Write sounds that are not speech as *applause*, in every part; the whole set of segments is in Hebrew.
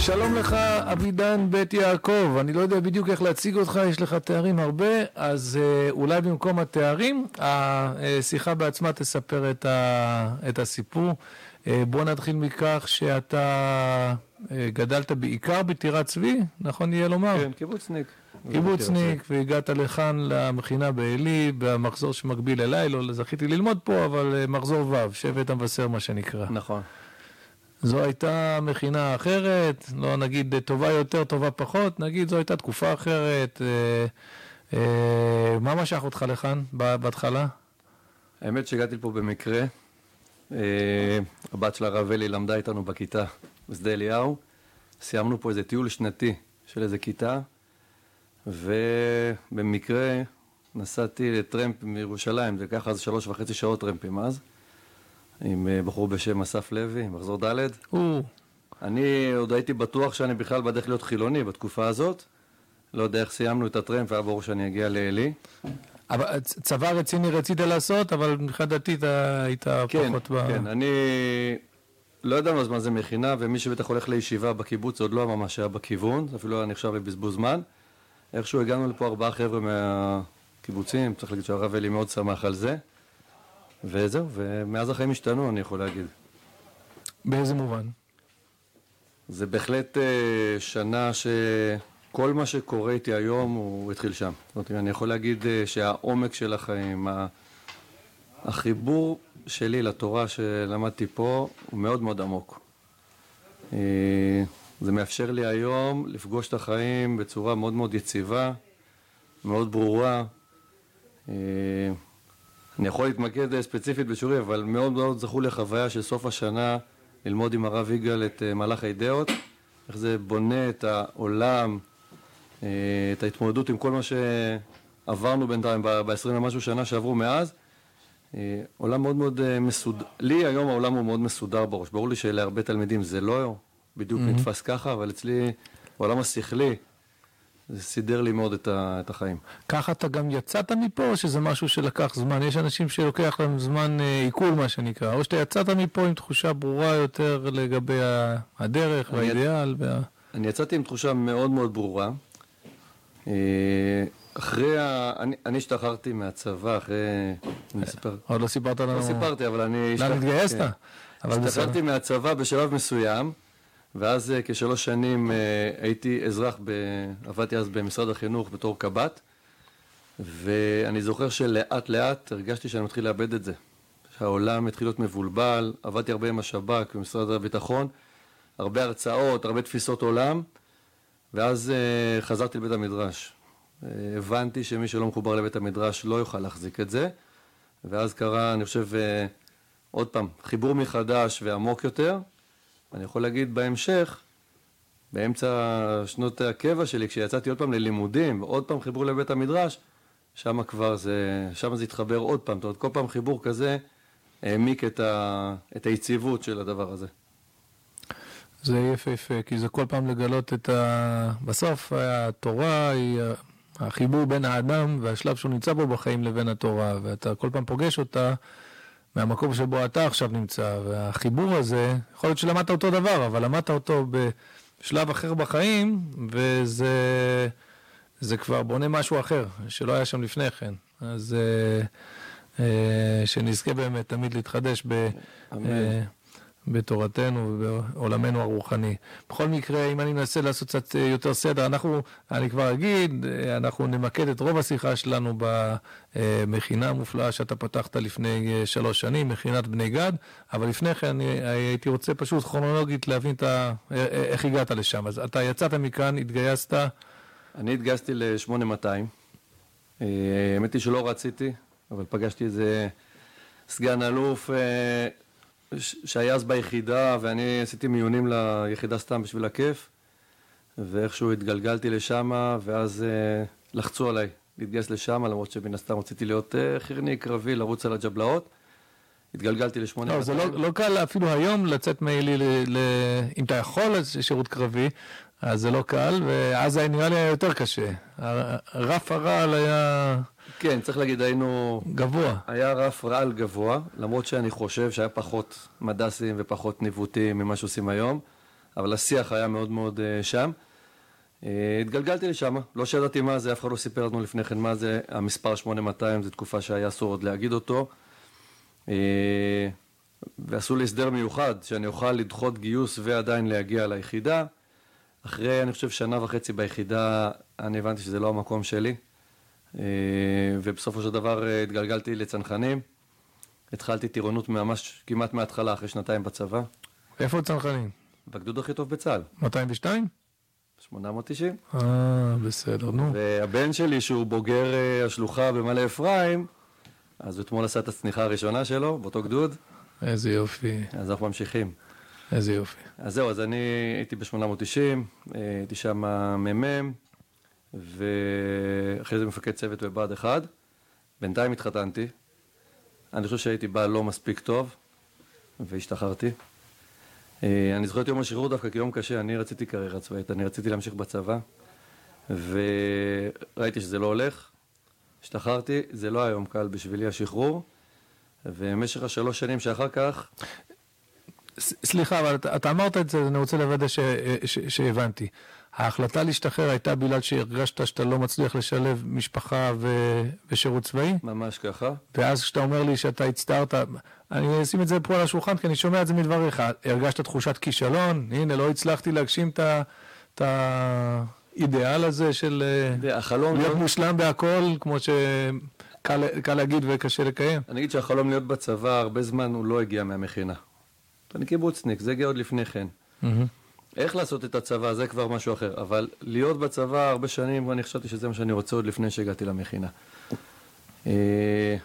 שלום לך, אבידן בית יעקב. אני לא יודע בדיוק איך להציג אותך, יש לך תארים הרבה, אז אה, אולי במקום התארים, השיחה בעצמה תספר את, ה, את הסיפור. אה, בוא נתחיל מכך שאתה אה, גדלת בעיקר בטירת צבי, נכון יהיה לומר? כן, קיבוצניק. קיבוצניק, והגעת לכאן למכינה בעלי, במחזור שמקביל אליי, לא זכיתי ללמוד פה, אבל מחזור ו', שבט המבשר מה שנקרא. נכון. זו הייתה מכינה אחרת, לא נגיד טובה יותר, טובה פחות, נגיד זו הייתה תקופה אחרת. אה, אה, מה משך אותך לכאן בהתחלה? האמת שהגעתי לפה במקרה. אה, הבת של הרב אלי למדה איתנו בכיתה בשדה אליהו. סיימנו פה איזה טיול שנתי של איזה כיתה, ובמקרה נסעתי לטרמפ מירושלים, זה לקח אז שלוש וחצי שעות טרמפים אז, עם אה, בחור בשם אסף לוי, מחזור ד'. אני עוד הייתי בטוח שאני בכלל בדרך להיות חילוני בתקופה הזאת. לא יודע איך סיימנו את הטרמפ, היה ברור שאני אגיע לעלי. אבל צבא רציני רצית לעשות, אבל מבחינת דתית היית כן, פחות ב... כן, אני לא אז מה זה מכינה, ומי שבטח הולך לישיבה בקיבוץ עוד לא ממש היה בכיוון, אפילו היה נחשב לבזבוז זמן. איכשהו הגענו לפה ארבעה חבר'ה מהקיבוצים, צריך להגיד שהרב אלי מאוד שמח על זה. וזהו, ומאז החיים השתנו, אני יכול להגיד. באיזה מובן? זה בהחלט אה, שנה ש... כל מה שקורה איתי היום הוא התחיל שם. זאת אומרת, אני יכול להגיד אה, שהעומק של החיים, החיבור שלי לתורה שלמדתי פה הוא מאוד מאוד עמוק. אה, זה מאפשר לי היום לפגוש את החיים בצורה מאוד מאוד יציבה, מאוד ברורה. אה, אני יכול להתמקד ספציפית בשיעורי, אבל מאוד מאוד זכו לי חוויה של סוף השנה ללמוד עם הרב יגאל את מהלך האידאות, איך זה בונה את העולם, אה, את ההתמודדות עם כל מה שעברנו בינתיים ב-20 ומשהו שנה שעברו מאז. אה, עולם מאוד מאוד אה, מסודר, לי היום העולם הוא מאוד מסודר בראש, ברור לי שלהרבה תלמידים זה לא בדיוק mm-hmm. נתפס ככה, אבל אצלי העולם השכלי, זה סידר לי מאוד את, ה, את החיים. ככה אתה גם יצאת מפה, או שזה משהו שלקח זמן? יש אנשים שלוקח להם זמן עיכול, מה שנקרא, או שאתה יצאת מפה עם תחושה ברורה יותר לגבי הדרך והאידיאל. וה... אני יצאתי עם תחושה מאוד מאוד ברורה. אה, אחרי ה... אני השתחררתי מהצבא, אחרי... אני אספר. עוד לא סיפרת לנו... לא סיפרתי, אבל אני... לאן התגייסת? כן. השתחררתי מהצבא בשלב מסוים, ואז אה, כשלוש שנים אה, הייתי אזרח, עבדתי אז במשרד החינוך בתור קב"ט, ואני זוכר שלאט לאט הרגשתי שאני מתחיל לאבד את זה. שהעולם התחיל להיות מבולבל, עבדתי הרבה עם השב"כ במשרד הביטחון, הרבה הרצאות, הרבה תפיסות עולם. ואז uh, חזרתי לבית המדרש. הבנתי שמי שלא מחובר לבית המדרש לא יוכל להחזיק את זה, ואז קרה, אני חושב, עוד פעם, חיבור מחדש ועמוק יותר. אני יכול להגיד בהמשך, באמצע שנות הקבע שלי, כשיצאתי עוד פעם ללימודים, ועוד פעם חיבור לבית המדרש, שם כבר זה, שם זה התחבר עוד פעם. זאת אומרת, כל פעם חיבור כזה העמיק את, ה, את היציבות של הדבר הזה. זה יפהפה, כי זה כל פעם לגלות את ה... בסוף התורה היא החיבור בין האדם והשלב שהוא נמצא בו בחיים לבין התורה, ואתה כל פעם פוגש אותה מהמקום שבו אתה עכשיו נמצא, והחיבור הזה, יכול להיות שלמדת אותו דבר, אבל למדת אותו בשלב אחר בחיים, וזה זה כבר בונה משהו אחר, שלא היה שם לפני כן. אז אה, אה, שנזכה באמת תמיד להתחדש ב... אמן. אה, בתורתנו ובעולמנו הרוחני. בכל מקרה, אם אני מנסה לעשות קצת אה, יותר סדר, אנחנו, אני כבר אגיד, אה, אנחנו נמקד את רוב השיחה שלנו במכינה המופלאה שאתה פתחת לפני אה, שלוש שנים, מכינת בני גד, אבל לפני כן אני הייתי רוצה פשוט כרונולוגית להבין את ה... איך הגעת לשם. אז אתה יצאת מכאן, התגייסת? אני התגייסתי ל-8200. האמת היא שלא רציתי, אבל פגשתי איזה סגן אלוף שהיה אז ביחידה, ואני עשיתי מיונים ליחידה סתם בשביל הכיף, ואיכשהו התגלגלתי לשם, ואז uh, לחצו עליי להתגייס לשם, למרות שמן הסתם רציתי להיות uh, חירני, קרבי, לרוץ על הג'בלאות. התגלגלתי לשמונה... לא, זה לא, לא קל אפילו היום לצאת מעילי, ל, ל, אם אתה יכול לשירות קרבי, אז זה לא קל, ואז נראה לי היה יותר קשה. רף הרעל היה... כן, צריך להגיד, היינו... גבוה. היה רף רעל גבוה, למרות שאני חושב שהיה פחות מדסים ופחות ניווטים ממה שעושים היום, אבל השיח היה מאוד מאוד uh, שם. Uh, התגלגלתי לשם, לא שידעתי מה זה, אף אחד לא סיפר לנו לפני כן מה זה, המספר 8200 זו תקופה שהיה אסור עוד להגיד אותו. Uh, ועשו לי הסדר מיוחד, שאני אוכל לדחות גיוס ועדיין להגיע ליחידה. אחרי, אני חושב, שנה וחצי ביחידה, אני הבנתי שזה לא המקום שלי. אה, ובסופו של דבר אה, התגלגלתי לצנחנים. התחלתי טירונות ממש כמעט מההתחלה, אחרי שנתיים בצבא. איפה צנחנים? בגדוד הכי טוב בצה"ל. 202? 890. אה, בסדר, נו. והבן שלי, שהוא בוגר אה, השלוחה במעלה אפרים, אז אתמול עשה את הצניחה הראשונה שלו, באותו גדוד. איזה יופי. אז אנחנו ממשיכים. איזה יופי. אז זהו, אז אני הייתי ב-890, הייתי שם מ"מ, ואחרי זה מפקד צוות בבה"ד 1. בינתיים התחתנתי. אני חושב שהייתי בעל לא מספיק טוב, והשתחררתי. אה, אני זוכר את יום השחרור דווקא כיום קשה, אני רציתי קריירה צבאית, אני רציתי להמשיך בצבא, וראיתי שזה לא הולך. השתחררתי, זה לא היה יום קל בשבילי השחרור, ובמשך השלוש שנים שאחר כך... סליחה, אבל אתה, אתה אמרת את זה, אני רוצה לוודא שהבנתי. ההחלטה להשתחרר הייתה בגלל שהרגשת שאתה לא מצליח לשלב משפחה ו... ושירות צבאי? ממש ככה. ואז כשאתה אומר לי שאתה הצטערת, אני אשים את זה פה על השולחן כי אני שומע את זה מדבריך. הרגשת תחושת כישלון? הנה, לא הצלחתי להגשים את האידיאל הזה של החלום להיות לא... מושלם בהכל, כמו שקל להגיד וקשה לקיים. אני אגיד שהחלום להיות בצבא הרבה זמן הוא לא הגיע מהמכינה. אני קיבוצניק, זה הגיע עוד לפני כן. Mm-hmm. איך לעשות את הצבא, זה כבר משהו אחר. אבל להיות בצבא הרבה שנים, ואני חשבתי שזה מה שאני רוצה עוד לפני שהגעתי למכינה. אה,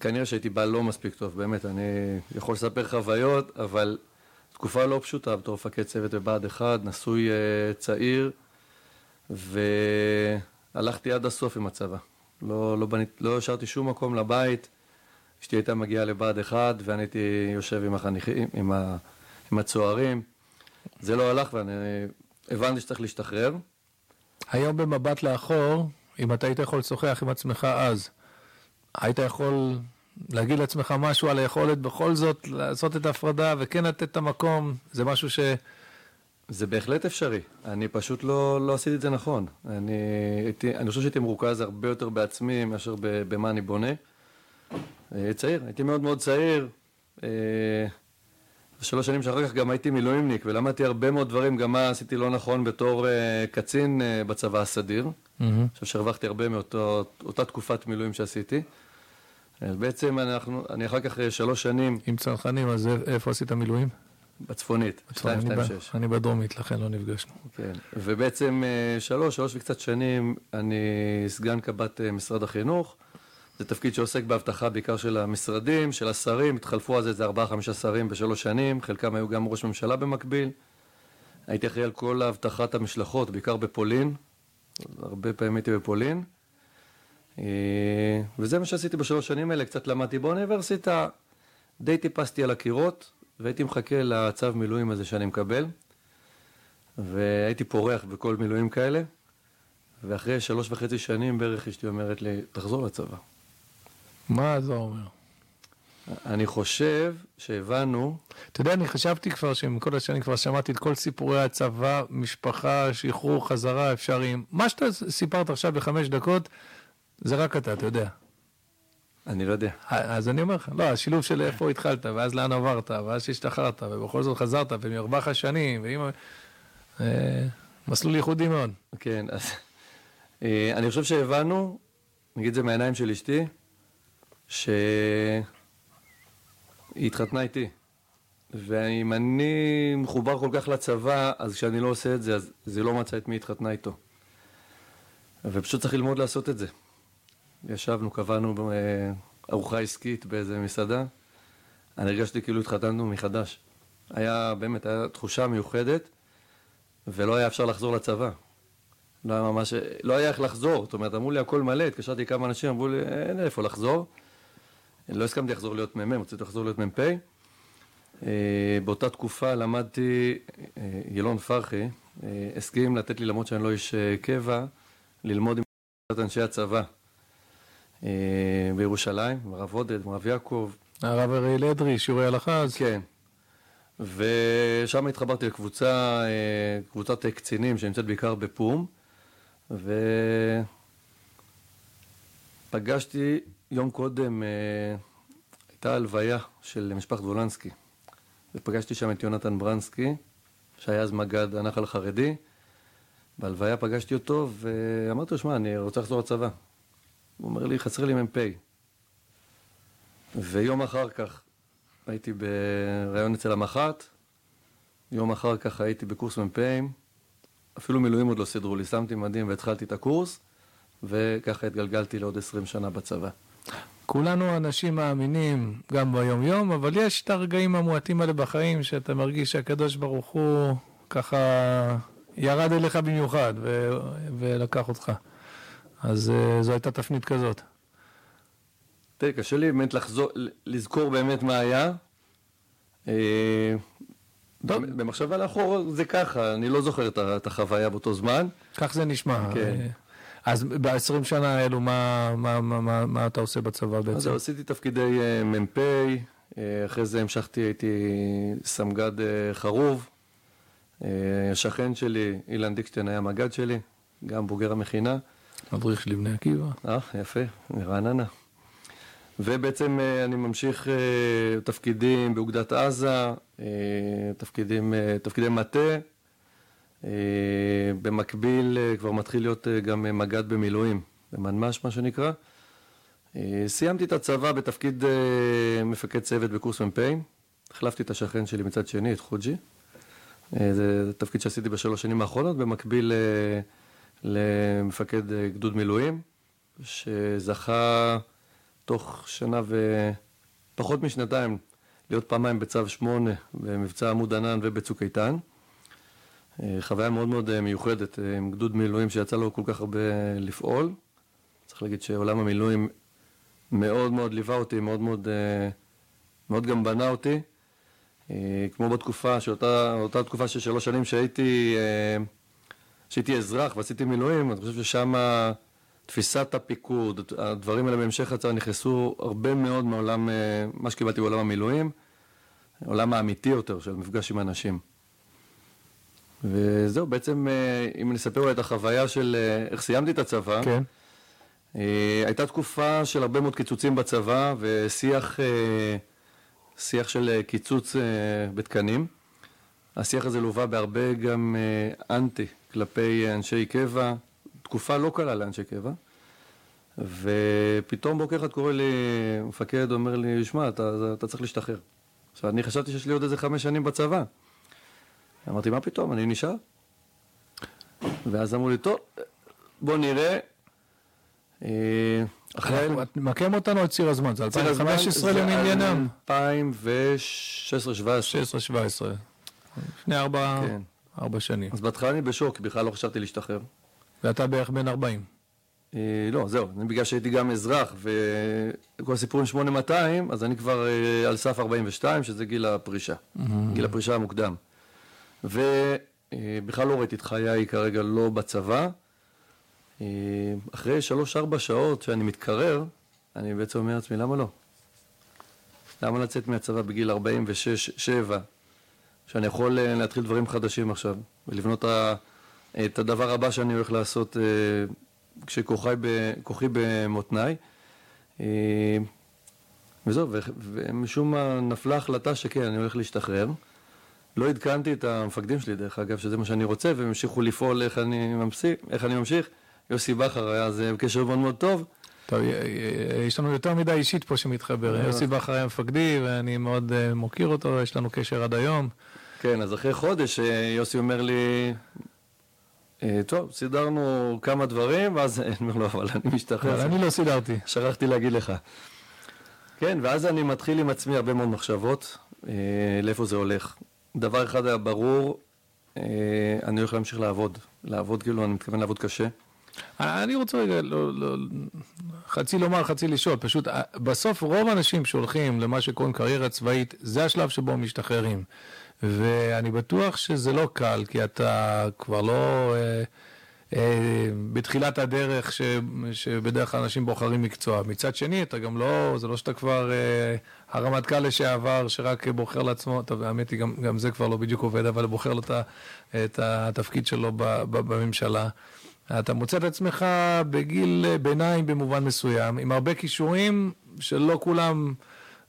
כנראה שהייתי בא לא מספיק טוב, באמת, אני יכול לספר חוויות, אבל תקופה לא פשוטה בתור מפקד צוות בבה"ד 1, נשוי אה, צעיר, והלכתי עד הסוף עם הצבא. לא, לא, בנית, לא השארתי שום מקום לבית. אשתי הייתה מגיעה לבה"ד 1, ואני הייתי יושב עם החניכים, עם, ה, עם הצוערים. זה לא הלך ואני הבנתי שצריך להשתחרר. היום במבט לאחור, אם אתה היית יכול לשוחח עם עצמך אז, היית יכול להגיד לעצמך משהו על היכולת בכל זאת לעשות את ההפרדה וכן לתת את המקום, זה משהו ש... זה בהחלט אפשרי, אני פשוט לא, לא עשיתי את זה נכון. אני, הייתי, אני חושב שהייתי מרוכז הרבה יותר בעצמי מאשר במה אני בונה. אה, צעיר, הייתי מאוד מאוד צעיר. אה, שלוש שנים שאחר כך גם הייתי מילואימניק ולמדתי הרבה מאוד דברים, גם מה עשיתי לא נכון בתור uh, קצין בצבא הסדיר. Mm-hmm. אני חושב שהרווחתי הרבה מאותה תקופת מילואים שעשיתי. אז בעצם אנחנו, אני אחר כך שלוש שנים... עם צנחנים, אז איפה עשית מילואים? בצפונית, 226. אני בדרומית, לכן לא נפגשנו. כן, ובעצם שלוש, שלוש וקצת שנים אני סגן קב"ט משרד החינוך. זה תפקיד שעוסק באבטחה בעיקר של המשרדים, של השרים, התחלפו אז איזה ארבעה חמישה שרים בשלוש שנים, חלקם היו גם ראש ממשלה במקביל. הייתי אחראי על כל אבטחת המשלחות, בעיקר בפולין, הרבה פעמים הייתי בפולין. אה, וזה מה שעשיתי בשלוש שנים האלה, קצת למדתי באוניברסיטה, די טיפסתי על הקירות, והייתי מחכה לצו מילואים הזה שאני מקבל, והייתי פורח בכל מילואים כאלה, ואחרי שלוש וחצי שנים בערך אשתי אומרת לי, תחזור לצבא. מה זה אומר? אני חושב שהבנו... אתה יודע, אני חשבתי כבר שמכל השנים כבר שמעתי את כל סיפורי הצבא, משפחה, שחרור, חזרה, אפשריים. מה שאתה סיפרת עכשיו בחמש דקות, זה רק אתה, אתה יודע. אני לא יודע. אז אני אומר לך, לא, השילוב של איפה התחלת, ואז לאן עברת, ואז שהשתחררת, ובכל זאת חזרת, ומרווח השנים, ועם... אה, מסלול ייחודי מאוד. כן, אז... אה, אני חושב שהבנו, נגיד זה מהעיניים של אשתי, שהיא התחתנה איתי. ואם אני מחובר כל כך לצבא, אז כשאני לא עושה את זה, אז זה לא מצא את מי התחתנה איתו. ופשוט צריך ללמוד לעשות את זה. ישבנו, קבענו ארוחה עסקית באיזה מסעדה. אני הרגשתי כאילו התחתנו מחדש. היה באמת, הייתה תחושה מיוחדת, ולא היה אפשר לחזור לצבא. לא היה ממש, לא היה איך לחזור. זאת אומרת, אמרו לי הכל מלא, התקשרתי כמה אנשים, אמרו לי, אין איפה לחזור. לא הסכמתי לחזור להיות מ"מ, רציתי לחזור להיות מ"פ. אה, באותה תקופה למדתי, אה, ילון פרחי הסכים לתת לי, למרות שאני לא איש קבע, ללמוד עם אנשי הצבא בירושלים, עם הרב עודד, עם הרב יעקב. הרב אריאל אדרי, שיעורי הלכה אז? כן. ושם התחברתי לקבוצה, קבוצת קצינים שנמצאת בעיקר בפום, ופגשתי יום קודם, הייתה הלוויה של משפחת וולנסקי, ופגשתי שם את יונתן ברנסקי, שהיה אז מג"ד הנחל החרדי. בהלוויה פגשתי אותו, ואמרתי לו, שמע, אני רוצה לחזור לצבא. הוא אומר לי, חסר לי מ"פ. ויום אחר כך הייתי בריאיון אצל המח"ט, יום אחר כך הייתי בקורס מ"פים, אפילו מילואים עוד לא סידרו לי, שמתי מדים והתחלתי את הקורס, וככה התגלגלתי לעוד 20 שנה בצבא. כולנו אנשים מאמינים, גם ביום-יום, אבל יש את הרגעים המועטים האלה בחיים, שאתה מרגיש שהקדוש ברוך הוא ככה ירד אליך במיוחד ו- ולקח אותך. אז uh, זו הייתה תפנית כזאת. תראה, קשה לי באמת לחזור, לזכור באמת מה היה. אה, במחשבה לאחור זה ככה, אני לא זוכר את החוויה באותו זמן. כך זה נשמע. כן. אה, אז ב-20 שנה האלו, מה, מה, מה, מה, מה אתה עושה בצבא בעצם? אז עשיתי תפקידי אה, מ"פ, אחרי זה המשכתי, הייתי סמג"ד חרוב. השכן שלי, אילן דיקשטיין, היה מג"ד שלי, גם בוגר המכינה. מדריך של בני עקיבא. אה, יפה, מרעננה. ובעצם אה, אני ממשיך אה, תפקידים באוגדת עזה, אה, תפקידים, תפקידי מטה. במקביל כבר מתחיל להיות גם מג"ד במילואים, במנמ"ש מה שנקרא. סיימתי את הצבא בתפקיד מפקד צוות בקורס מ"פים. החלפתי את השכן שלי מצד שני, את חוג'י. זה תפקיד שעשיתי בשלוש שנים האחרונות, במקביל למפקד גדוד מילואים, שזכה... תוך שנה ופחות משנתיים להיות פעמיים בצו 8 במבצע עמוד ענן ובצוק איתן. אה, חוויה מאוד מאוד אה, מיוחדת אה, עם גדוד מילואים שיצא לו כל כך הרבה לפעול. צריך להגיד שעולם המילואים מאוד מאוד ליווה אותי, מאוד מאוד, מאוד גם בנה אותי. כמו בתקופה, שאותה, אותה תקופה של שלוש שנים שהייתי, שהייתי אזרח ועשיתי מילואים, אני חושב ששם תפיסת הפיקוד, הדברים האלה בהמשך הצעה נכנסו הרבה מאוד מעולם, מה שקיבלתי בעולם המילואים, עולם האמיתי יותר של מפגש עם אנשים. וזהו, בעצם אה, אם אני אספר את החוויה של אה, איך סיימתי את הצבא, כן. הייתה תקופה של הרבה מאוד קיצוצים בצבא ושיח שיח של קיצוץ בתקנים. השיח הזה לווה בהרבה גם אנטי כלפי אנשי קבע, תקופה לא קלה לאנשי קבע, ופתאום בוקר אחד קורא לי, מפקד אומר לי, שמע, אתה, אתה צריך להשתחרר. עכשיו, אני חשבתי שיש לי עוד איזה חמש שנים בצבא. אמרתי, מה פתאום, אני נשאר. ואז אמרו לי, טוב, בוא נראה. אה, אחרי... מקם אותנו את ציר הזמן, זה 2015 למניינם. 2016-2017. 16-17. לפני ארבע כן. שנים. אז בהתחלה אני בשוק, בכלל לא חשבתי להשתחרר. ואתה בערך בן 40. אה, לא, זהו, בגלל שהייתי גם אזרח וכל הסיפור עם 8200, אז אני כבר אה, על סף 42, שזה גיל הפרישה, mm-hmm. גיל הפרישה המוקדם. ובכלל לא ראיתי את חיי כרגע לא בצבא. אה, אחרי 3-4 שעות שאני מתקרר, אני בעצם אומר לעצמי, למה לא? למה לצאת מהצבא בגיל 46-7, שאני יכול להתחיל דברים חדשים עכשיו, ולבנות. את הדבר הבא שאני הולך לעשות אה, כשכוחי במותניי. אה, וזהו, ומשום מה נפלה החלטה שכן, אני הולך להשתחרר. לא עדכנתי את המפקדים שלי, דרך אגב, שזה מה שאני רוצה, והם המשיכו לפעול איך אני ממשיך. איך אני ממשיך. יוסי בכר היה אז בקשר מאוד מאוד טוב. טוב, יש לנו יותר מדי אישית פה שמתחבר. יוסי בכר היה מפקדי, ואני מאוד מוקיר אותו, יש לנו קשר עד היום. כן, אז אחרי חודש יוסי אומר לי, אה, טוב, סידרנו כמה דברים, ואז *laughs* אני אומר לו, אבל אני משתחרר. אבל אני לא סידרתי. שכחתי להגיד לך. כן, ואז אני מתחיל עם עצמי הרבה מאוד מחשבות, אה, לאיפה זה הולך. דבר אחד היה ברור, אה, אני הולך להמשיך לעבוד. לעבוד כאילו, אני מתכוון לעבוד קשה. אני רוצה רגע, לא, לא, חצי לומר, חצי לשאול, פשוט בסוף רוב האנשים שהולכים למה שקוראים קריירה צבאית, זה השלב שבו הם משתחררים. ואני בטוח שזה לא קל, כי אתה כבר לא... אה, אה, בתחילת הדרך ש, שבדרך כלל אנשים בוחרים מקצוע. מצד שני, אתה גם לא, זה לא שאתה כבר אה, הרמטכ"ל לשעבר שרק בוחר לעצמו, טוב, האמת היא, גם, גם זה כבר לא בדיוק עובד, אבל בוחר לו את התפקיד שלו ב, ב, בממשלה. אתה מוצא את עצמך בגיל ביניים במובן מסוים, עם הרבה כישורים שלא כולם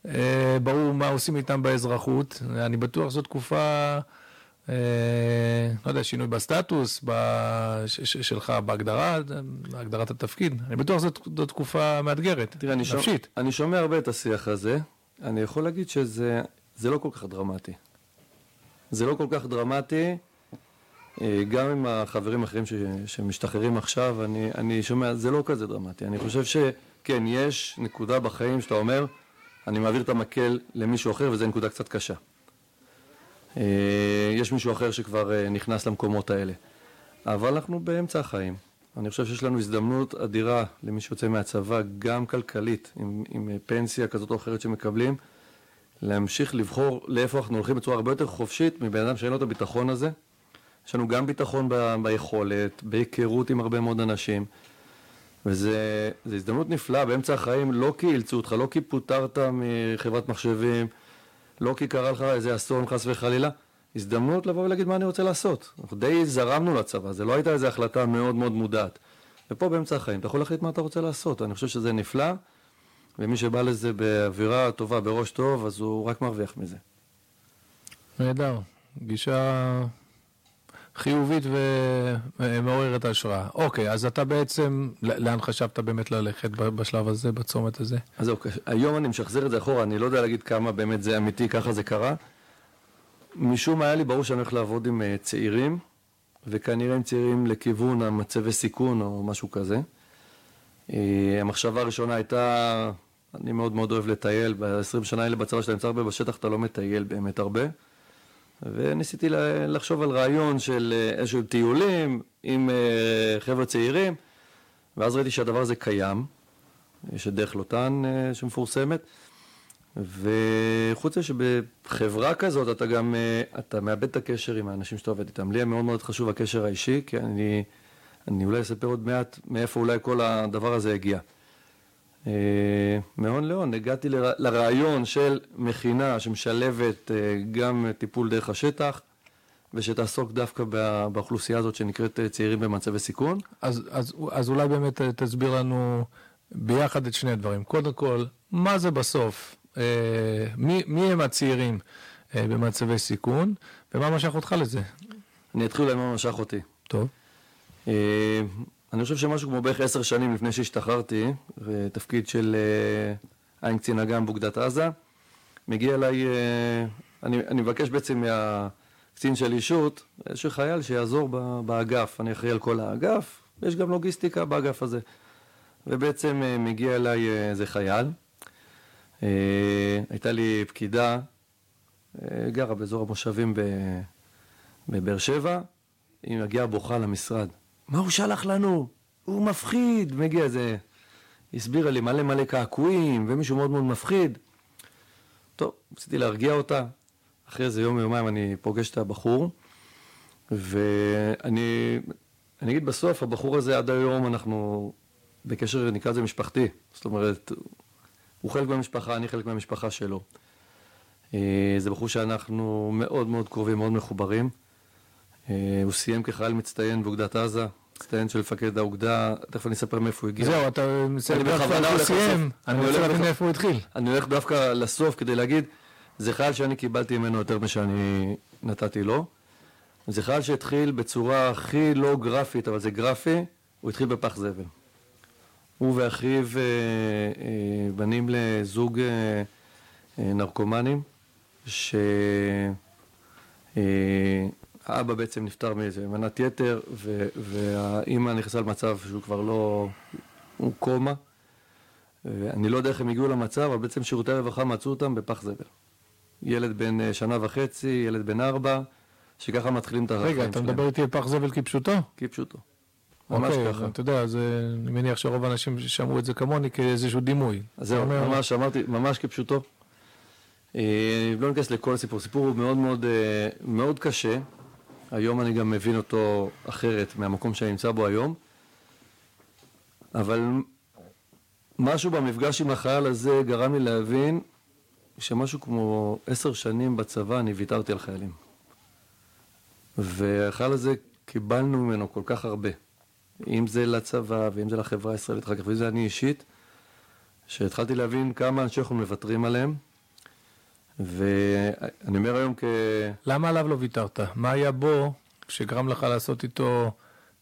אה, ברור מה עושים איתם באזרחות. אני בטוח זו תקופה... אה, לא יודע, שינוי בסטטוס שלך בהגדרה, בהגדרת התפקיד. אני בטוח שזו תקופה מאתגרת, תראה, אני נפשית. אני שומע הרבה את השיח הזה. אני יכול להגיד שזה לא כל כך דרמטי. זה לא כל כך דרמטי, אה, גם עם החברים האחרים ש, שמשתחררים עכשיו, אני, אני שומע, זה לא כזה דרמטי. אני חושב שכן, יש נקודה בחיים שאתה אומר, אני מעביר את המקל למישהו אחר, וזו נקודה קצת קשה. אה, יש מישהו אחר שכבר אה, נכנס למקומות האלה. אבל אנחנו באמצע החיים. אני חושב שיש לנו הזדמנות אדירה למי שיוצא מהצבא, גם כלכלית, עם, עם פנסיה כזאת או אחרת שמקבלים, להמשיך לבחור לאיפה אנחנו הולכים בצורה הרבה יותר חופשית מבן אדם שאין לו את הביטחון הזה. יש לנו גם ביטחון ב, ביכולת, בהיכרות עם הרבה מאוד אנשים, וזו הזדמנות נפלאה באמצע החיים, לא כי אילצו אותך, לא כי פוטרת מחברת מחשבים, לא כי קרה לך איזה אסון חס וחלילה, הזדמנות לבוא ולהגיד מה אני רוצה לעשות. אנחנו די זרמנו לצבא, זה לא הייתה איזו החלטה מאוד מאוד מודעת. ופה באמצע החיים אתה יכול להחליט מה אתה רוצה לעשות, אני חושב שזה נפלא, ומי שבא לזה באווירה טובה, בראש טוב, אז הוא רק מרוויח מזה. נהדר, גישה חיובית ומעוררת השראה. אוקיי, אז אתה בעצם, לאן חשבת באמת ללכת בשלב הזה, בצומת הזה? אז אוקיי, היום אני משחזר את זה אחורה, אני לא יודע להגיד כמה באמת זה אמיתי, ככה זה קרה. משום מה היה לי ברור שאני הולך לעבוד עם אה, צעירים, וכנראה עם צעירים לכיוון המצבי סיכון או משהו כזה. אה, המחשבה הראשונה הייתה, אני מאוד מאוד אוהב לטייל, ב-20 שנה האלה בצבא שאתה נמצא הרבה בשטח אתה לא מטייל באמת הרבה. וניסיתי לחשוב על רעיון של אה, איזשהו טיולים עם אה, חבר'ה צעירים, ואז ראיתי שהדבר הזה קיים, יש את דרך לוטן אה, שמפורסמת, וחוץ מזה שבחברה כזאת אתה גם, אתה מאבד את הקשר עם האנשים שאתה עובד איתם. לי היה מאוד מאוד חשוב הקשר האישי, כי אני, אני אולי אספר עוד מעט מאיפה אולי כל הדבר הזה הגיע. אה, מהון להון הגעתי לרעיון של מכינה שמשלבת אה, גם טיפול דרך השטח ושתעסוק דווקא באוכלוסייה הזאת שנקראת אה, צעירים במצבי סיכון. אז, אז, אז אולי באמת תסביר לנו ביחד את שני הדברים. קודם כל, מה זה בסוף? מי, מי הם הצעירים במצבי סיכון ומה משך אותך לזה? אני אתחיל אולי מה משך אותי. טוב. אני חושב שמשהו כמו בערך עשר שנים לפני שהשתחררתי, תפקיד של אה, עין קצין אג"ם באוגדת עזה, מגיע אליי, אה, אני, אני מבקש בעצם מהקצין של אישות, איזשהו חייל שיעזור באגף, אני אחראי על כל האגף, ויש גם לוגיסטיקה באגף הזה. ובעצם אה, מגיע אליי איזה חייל, הייתה לי פקידה, גרה באזור המושבים בבאר שבע, היא מגיעה בוכה למשרד. מה הוא שלח לנו? הוא מפחיד. מגיע איזה... הסבירה לי מלא מלא קעקועים, ומישהו מאוד מאוד מפחיד. טוב, רציתי להרגיע אותה. אחרי איזה יום יומיים אני פוגש את הבחור, ואני אני אגיד בסוף, הבחור הזה עד היום אנחנו בקשר, נקרא לזה משפחתי. זאת אומרת, הוא חלק מהמשפחה, אני חלק מהמשפחה שלו. אה, זה בחור שאנחנו מאוד מאוד קרובים, מאוד מחוברים. אה, הוא סיים כחייל מצטיין באוגדת עזה, מצטיין של מפקד האוגדה, תכף אני אספר מאיפה הוא הגיע. זהו, אתה מסיים בכוונה הוא סיים, אני רוצה להבין מאיפה הוא התחיל. אני הולך דווקא לסוף כדי להגיד, זה חייל שאני קיבלתי ממנו יותר משאני נתתי לו. זה חייל שהתחיל בצורה הכי לא גרפית, אבל זה גרפי, הוא התחיל בפח זבל. הוא ואחיו אה, אה, בנים לזוג נרקומנים, ש... האבא בעצם נפטר מאיזה מנת יתר, והאימא נכנסה למצב שהוא כבר לא... הוא קומה. אני לא יודע איך הם הגיעו למצב, אבל בעצם שירותי הרווחה מצאו אותם בפח זבל. ילד בן אה, שנה וחצי, ילד בן ארבע, שככה מתחילים את החיים שלהם. רגע, אתה מדבר איתי על פח זבל כפשוטו? כפשוטו. ממש אוקיי, ככה. אתה יודע, זה, אני מניח שרוב האנשים שמעו את זה כמוני כאיזשהו דימוי. אז זהו, אומר- ממש אמרתי, ממש כפשוטו. אה, לא ניכנס לכל הסיפור, הסיפור הוא מאוד מאוד, אה, מאוד קשה. היום אני גם מבין אותו אחרת מהמקום שאני נמצא בו היום. אבל משהו במפגש עם החייל הזה גרם לי להבין שמשהו כמו עשר שנים בצבא אני ויתרתי על חיילים. והחייל הזה קיבלנו ממנו כל כך הרבה. אם זה לצבא ואם זה לחברה הישראלית אחר כך, ואם זה אני אישית, שהתחלתי להבין כמה אנשי אנחנו מוותרים עליהם. ואני אומר היום כ... למה עליו לא ויתרת? מה היה בו שגרם לך לעשות איתו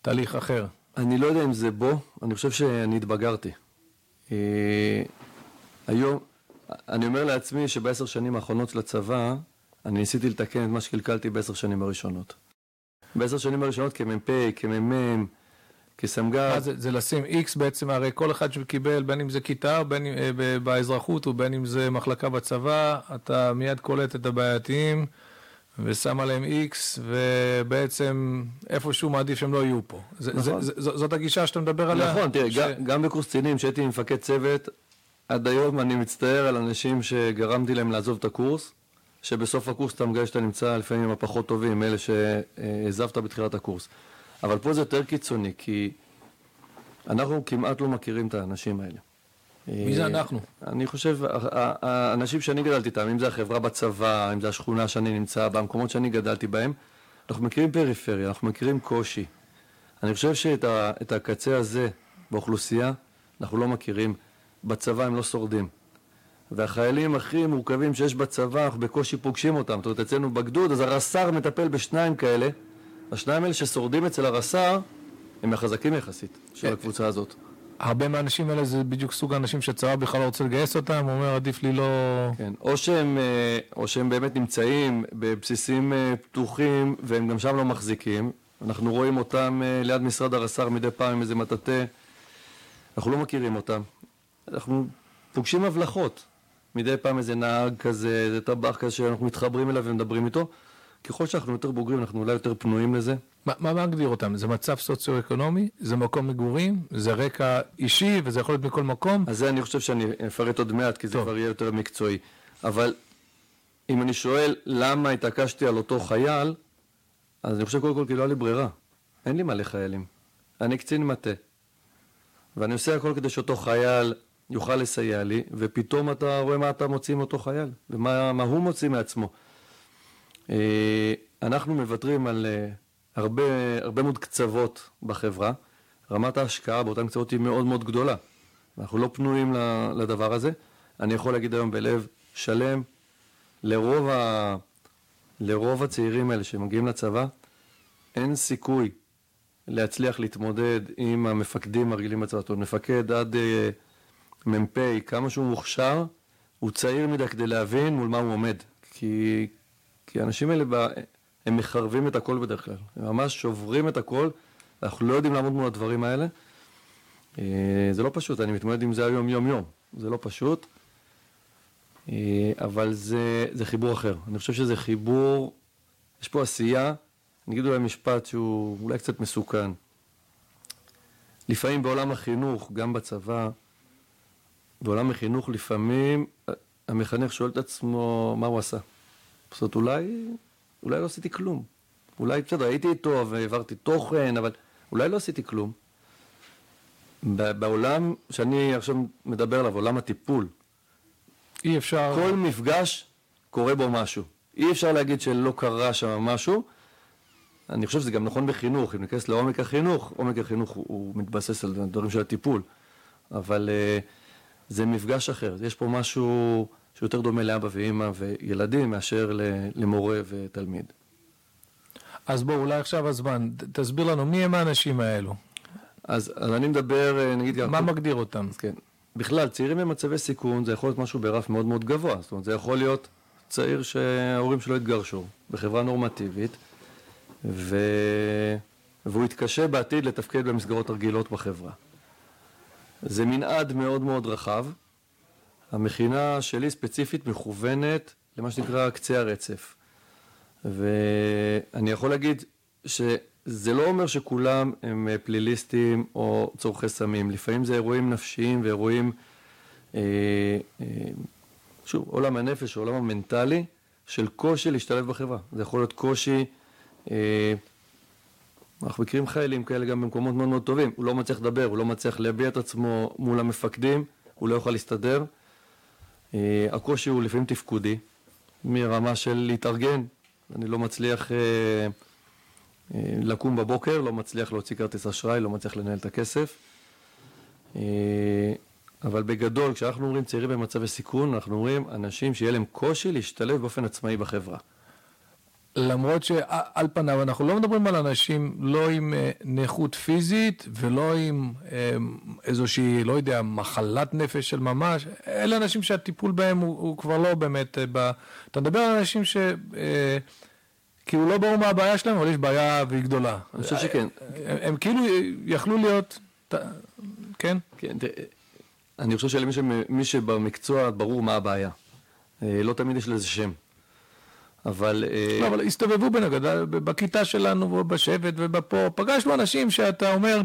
תהליך אחר? אני לא יודע אם זה בו, אני חושב שאני התבגרתי. אה, היום, אני אומר לעצמי שבעשר שנים האחרונות של הצבא, אני ניסיתי לתקן את מה שקלקלתי בעשר שנים הראשונות. בעשר שנים הראשונות כמ"פ, כמ"מ, כסמג"ד, מה זה, זה לשים איקס בעצם, הרי כל אחד שקיבל, בין אם זה כיתה, בין אם אה, באזרחות ובין אם זה מחלקה בצבא, אתה מיד קולט את הבעייתיים ושם עליהם איקס, ובעצם איפשהו מעדיף שהם לא יהיו פה. זה, נכון. זה, זה, זאת הגישה שאתה מדבר עליה? נכון, תראה, ש... גם, גם בקורס קצינים, כשהייתי מפקד צוות, עד היום אני מצטער על אנשים שגרמתי להם לעזוב את הקורס, שבסוף הקורס אתה מגלה שאתה נמצא לפעמים עם הפחות טובים, אלה שהעזבת בתחילת הקורס. אבל פה זה יותר קיצוני, כי אנחנו כמעט לא מכירים את האנשים האלה. מי זה אנחנו? אני חושב, האנשים שאני גדלתי איתם, אם זה החברה בצבא, אם זה השכונה שאני נמצא בה, המקומות שאני גדלתי בהם, אנחנו מכירים פריפריה, אנחנו מכירים קושי. אני חושב שאת הקצה הזה באוכלוסייה, אנחנו לא מכירים. בצבא הם לא שורדים. והחיילים הכי מורכבים שיש בצבא, אנחנו בקושי פוגשים אותם. זאת אומרת, אצלנו בגדוד, אז הרס"ר מטפל בשניים כאלה, השניים האלה ששורדים אצל הרס"ר, הם החזקים יחסית של כן. הקבוצה הזאת. הרבה מהאנשים האלה זה בדיוק סוג האנשים שהצבא בכלל לא רוצה לגייס אותם, הוא אומר עדיף לי לא... כן, או שהם, אה, או שהם באמת נמצאים בבסיסים אה, פתוחים והם גם שם לא מחזיקים. אנחנו רואים אותם אה, ליד משרד הרס"ר מדי פעם עם איזה מטאטא. אנחנו לא מכירים אותם. אנחנו פוגשים הבלחות. מדי פעם איזה נהג כזה, איזה טבח כזה שאנחנו מתחברים אליו ומדברים איתו. ככל שאנחנו יותר בוגרים, אנחנו אולי יותר פנויים לזה. מה, מה מגדיר אותם? זה מצב סוציו-אקונומי? זה מקום מגורים? זה רקע אישי? וזה יכול להיות מכל מקום? אז זה אני חושב שאני אפרט עוד מעט, כי זה טוב. כבר יהיה יותר מקצועי. אבל אם אני שואל למה התעקשתי על אותו חייל, אז אני חושב קודם כל כי לא היה לי ברירה. אין לי מלא חיילים. אני קצין מטה. ואני עושה הכל כדי שאותו חייל יוכל לסייע לי, ופתאום אתה רואה מה אתה מוציא מאותו חייל, ומה מה הוא מוציא מעצמו. אה, אנחנו מוותרים על אה, הרבה, הרבה מאוד קצוות בחברה. רמת ההשקעה באותן קצוות היא מאוד מאוד גדולה. אנחנו לא פנויים לדבר הזה. אני יכול להגיד היום בלב שלם, לרוב, ה... לרוב הצעירים האלה שמגיעים לצבא, אין סיכוי להצליח להתמודד עם המפקדים הרגילים בצבא. זאת אומרת, מפקד עד אה, מ"פ, כמה שהוא מוכשר, הוא צעיר מדי כדי להבין מול מה הוא עומד. כי, כי האנשים האלה, הם מחרבים את הכל בדרך כלל. הם ממש שוברים את הכל, אנחנו לא יודעים לעמוד מול הדברים האלה. אה, זה לא פשוט, אני מתמודד עם זה היום יום-יום. זה לא פשוט, אה, אבל זה, זה חיבור אחר. אני חושב שזה חיבור, יש פה עשייה, אני אגיד אולי משפט שהוא אולי קצת מסוכן. לפעמים בעולם החינוך, גם בצבא, בעולם החינוך לפעמים אה, המחנך שואל את עצמו מה הוא עשה. זאת אומרת, אולי, אולי לא עשיתי כלום. אולי, בסדר, הייתי איתו והעברתי תוכן, אבל אולי לא עשיתי כלום. בעולם שאני עכשיו מדבר עליו, עולם הטיפול, אי אפשר... כל מפגש קורה בו משהו. אי אפשר להגיד שלא קרה שם משהו. אני חושב שזה גם נכון בחינוך, אם ניכנס לעומק החינוך, עומק החינוך הוא, הוא מתבסס על דברים של הטיפול, אבל uh, זה מפגש אחר, יש פה משהו שיותר דומה לאבא ואימא וילדים מאשר למורה ותלמיד. אז בוא, אולי עכשיו הזמן. תסביר לנו, מי הם האנשים האלו? אז, אז אני מדבר, אה, נגיד, גם- מה מגדיר אותם? אז כן. בכלל, צעירים במצבי סיכון זה יכול להיות משהו ברף מאוד מאוד גבוה. זאת אומרת, זה יכול להיות צעיר שההורים שלו התגרשו בחברה נורמטיבית, ו... והוא יתקשה בעתיד לתפקד במסגרות הרגילות בחברה. זה מנעד מאוד מאוד רחב. המכינה שלי ספציפית מכוונת למה שנקרא קצה הרצף. ואני יכול להגיד זה לא אומר שכולם הם אה, פליליסטים או צורכי סמים, לפעמים זה אירועים נפשיים ואירועים, אה, אה, שוב, עולם הנפש, העולם המנטלי, של קושי להשתלב בחברה. זה יכול להיות קושי, אה, אנחנו מכירים חיילים כאלה גם במקומות מאוד מאוד טובים, הוא לא מצליח לדבר, הוא לא מצליח להביע את עצמו מול המפקדים, הוא לא יכול להסתדר. אה, הקושי הוא לפעמים תפקודי, מרמה של להתארגן, אני לא מצליח אה, אה, לקום בבוקר, לא מצליח להוציא כרטיס אשראי, לא מצליח לנהל את הכסף. אבל בגדול, כשאנחנו אומרים צעירים במצבי סיכון, אנחנו אומרים אנשים שיהיה להם קושי להשתלב באופן עצמאי בחברה. למרות שעל פניו אנחנו לא מדברים על אנשים לא עם אה, נכות פיזית ולא עם אה, איזושהי, לא יודע, מחלת נפש של ממש, אלה אנשים שהטיפול בהם הוא, הוא כבר לא באמת, אה, ב... אתה מדבר על אנשים ש... כאילו לא ברור מה הבעיה שלהם, אבל יש בעיה והיא גדולה. אני חושב שכן. הם, הם כאילו יכלו להיות, כן? כן, אני חושב שלמי שבמקצוע ברור מה הבעיה. לא תמיד יש לזה שם. אבל... אה, לא, אבל הסתובבו בנגד, בכיתה שלנו, בשבט ובפה, פגשנו אנשים שאתה אומר,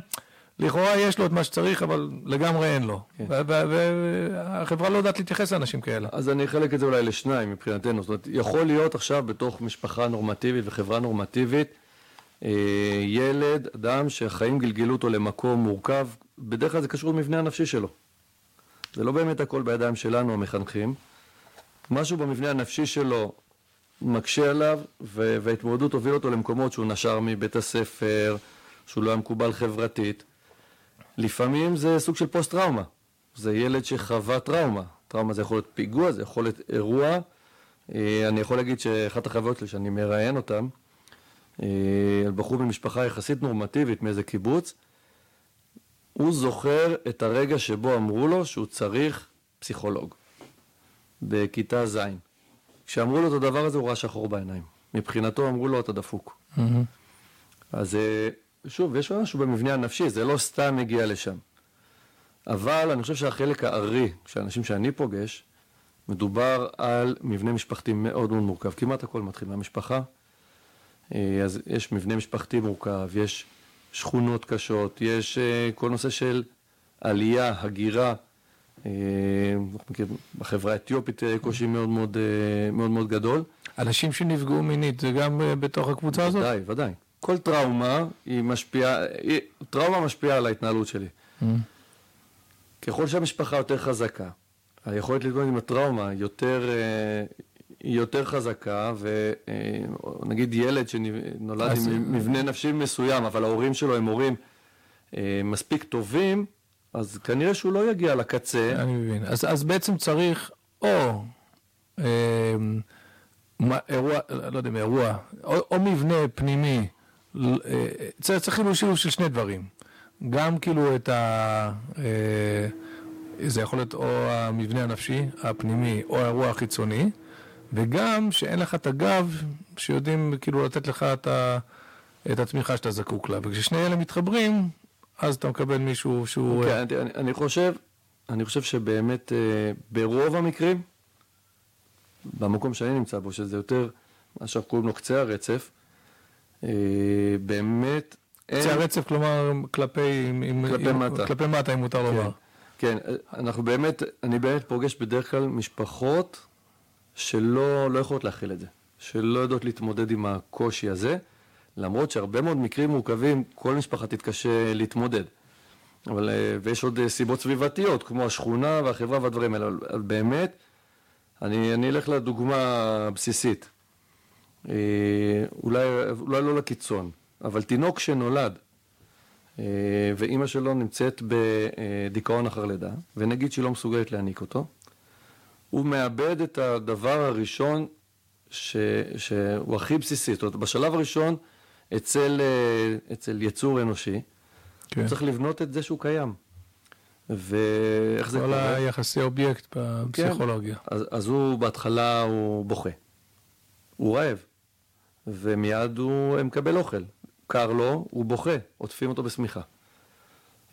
לכאורה יש לו את מה שצריך, אבל לגמרי אין לו. כן. והחברה לא יודעת להתייחס לאנשים כאלה. אז אני אחלק את זה אולי לשניים מבחינתנו. זאת אומרת, יכול להיות עכשיו בתוך משפחה נורמטיבית וחברה נורמטיבית, אה, ילד, אדם שהחיים גלגלו אותו למקום מורכב, בדרך כלל זה קשור למבנה הנפשי שלו. זה לא באמת הכל בידיים שלנו המחנכים. משהו במבנה הנפשי שלו מקשה עליו, וההתמודדות הובילה אותו למקומות שהוא נשר מבית הספר, שהוא לא היה מקובל חברתית. לפעמים זה סוג של פוסט-טראומה. זה ילד שחווה טראומה. טראומה זה יכול להיות פיגוע, זה יכול להיות אירוע. אה, אני יכול להגיד שאחת החוויות שלי שאני מראיין אותן, אה, על בחור ממשפחה יחסית נורמטיבית מאיזה קיבוץ, הוא זוכר את הרגע שבו אמרו לו שהוא צריך פסיכולוג, בכיתה ז'. כשאמרו לו את הדבר הזה הוא ראה שחור בעיניים. מבחינתו אמרו לו אתה דפוק. Mm-hmm. אז אה, שוב, יש משהו במבנה הנפשי, זה לא סתם מגיע לשם. אבל אני חושב שהחלק הארי של האנשים שאני פוגש, מדובר על מבנה משפחתי מאוד מאוד מורכב. כמעט הכל מתחיל מהמשפחה. אה, אז יש מבנה משפחתי מורכב, יש שכונות קשות, יש אה, כל נושא של עלייה, הגירה. אה, בחברה האתיופית אה, קושי מאוד מאוד, אה, מאוד מאוד גדול. אנשים שנפגעו מינית זה גם בתוך הקבוצה הזאת? ודאי, ודאי. כל טראומה היא משפיעה, טראומה משפיעה על ההתנהלות שלי. Mm. ככל שהמשפחה יותר חזקה, היכולת להתמודד עם הטראומה יותר, היא יותר חזקה, ונגיד ילד שנולד עם מבנה נפשי מסוים, אבל ההורים שלו הם הורים מספיק טובים, אז כנראה שהוא לא יגיע לקצה. אני מבין. אז, אז בעצם צריך או אה, אירוע, לא יודע, אירוע, או, או מבנה פנימי, אה, צריך, צריך כאילו שילוב של שני דברים. גם כאילו את ה... אה, זה יכול להיות או המבנה הנפשי, הפנימי, או האירוע החיצוני, וגם שאין לך את הגב שיודעים כאילו לתת לך את, ה, את התמיכה שאתה זקוק לה. וכששני אלה מתחברים, אז אתה מקבל מישהו שהוא... אוקיי, okay, אני, אני חושב, אני חושב שבאמת אה, ברוב המקרים, במקום שאני נמצא בו, שזה יותר מה שאנחנו קוראים לו קצה הרצף, אה, באמת... קצה הרצף, כלומר, כלפי, כלפי עם, מטה. כלפי מטה, אם מותר כן, לומר. כן, אנחנו באמת, אני באמת פוגש בדרך כלל משפחות שלא לא יכולות להכיל את זה, שלא יודעות להתמודד עם הקושי הזה. למרות שהרבה מאוד מקרים מורכבים, כל משפחה תתקשה להתמודד. אבל, אה, ויש עוד אה, סיבות סביבתיות, כמו השכונה והחברה והדברים האלה, אבל באמת, אני, אני אלך לדוגמה הבסיסית. אה, אולי, אולי לא לקיצון, אבל תינוק שנולד ואימא שלו נמצאת בדיכאון אחר לידה, ונגיד שהיא לא מסוגלת להעניק אותו, הוא מאבד את הדבר הראשון ש, שהוא הכי בסיסי. זאת אומרת, בשלב הראשון אצל, אה, אצל יצור אנושי, כן. הוא צריך לבנות את זה שהוא קיים. ואיך זה קורה? כל היחסי אובייקט בפסיכולוגיה. כן. אז, אז הוא בהתחלה הוא בוכה. הוא רעב. ומיד הוא מקבל אוכל. קר לו, הוא בוכה, עוטפים אותו בשמיכה.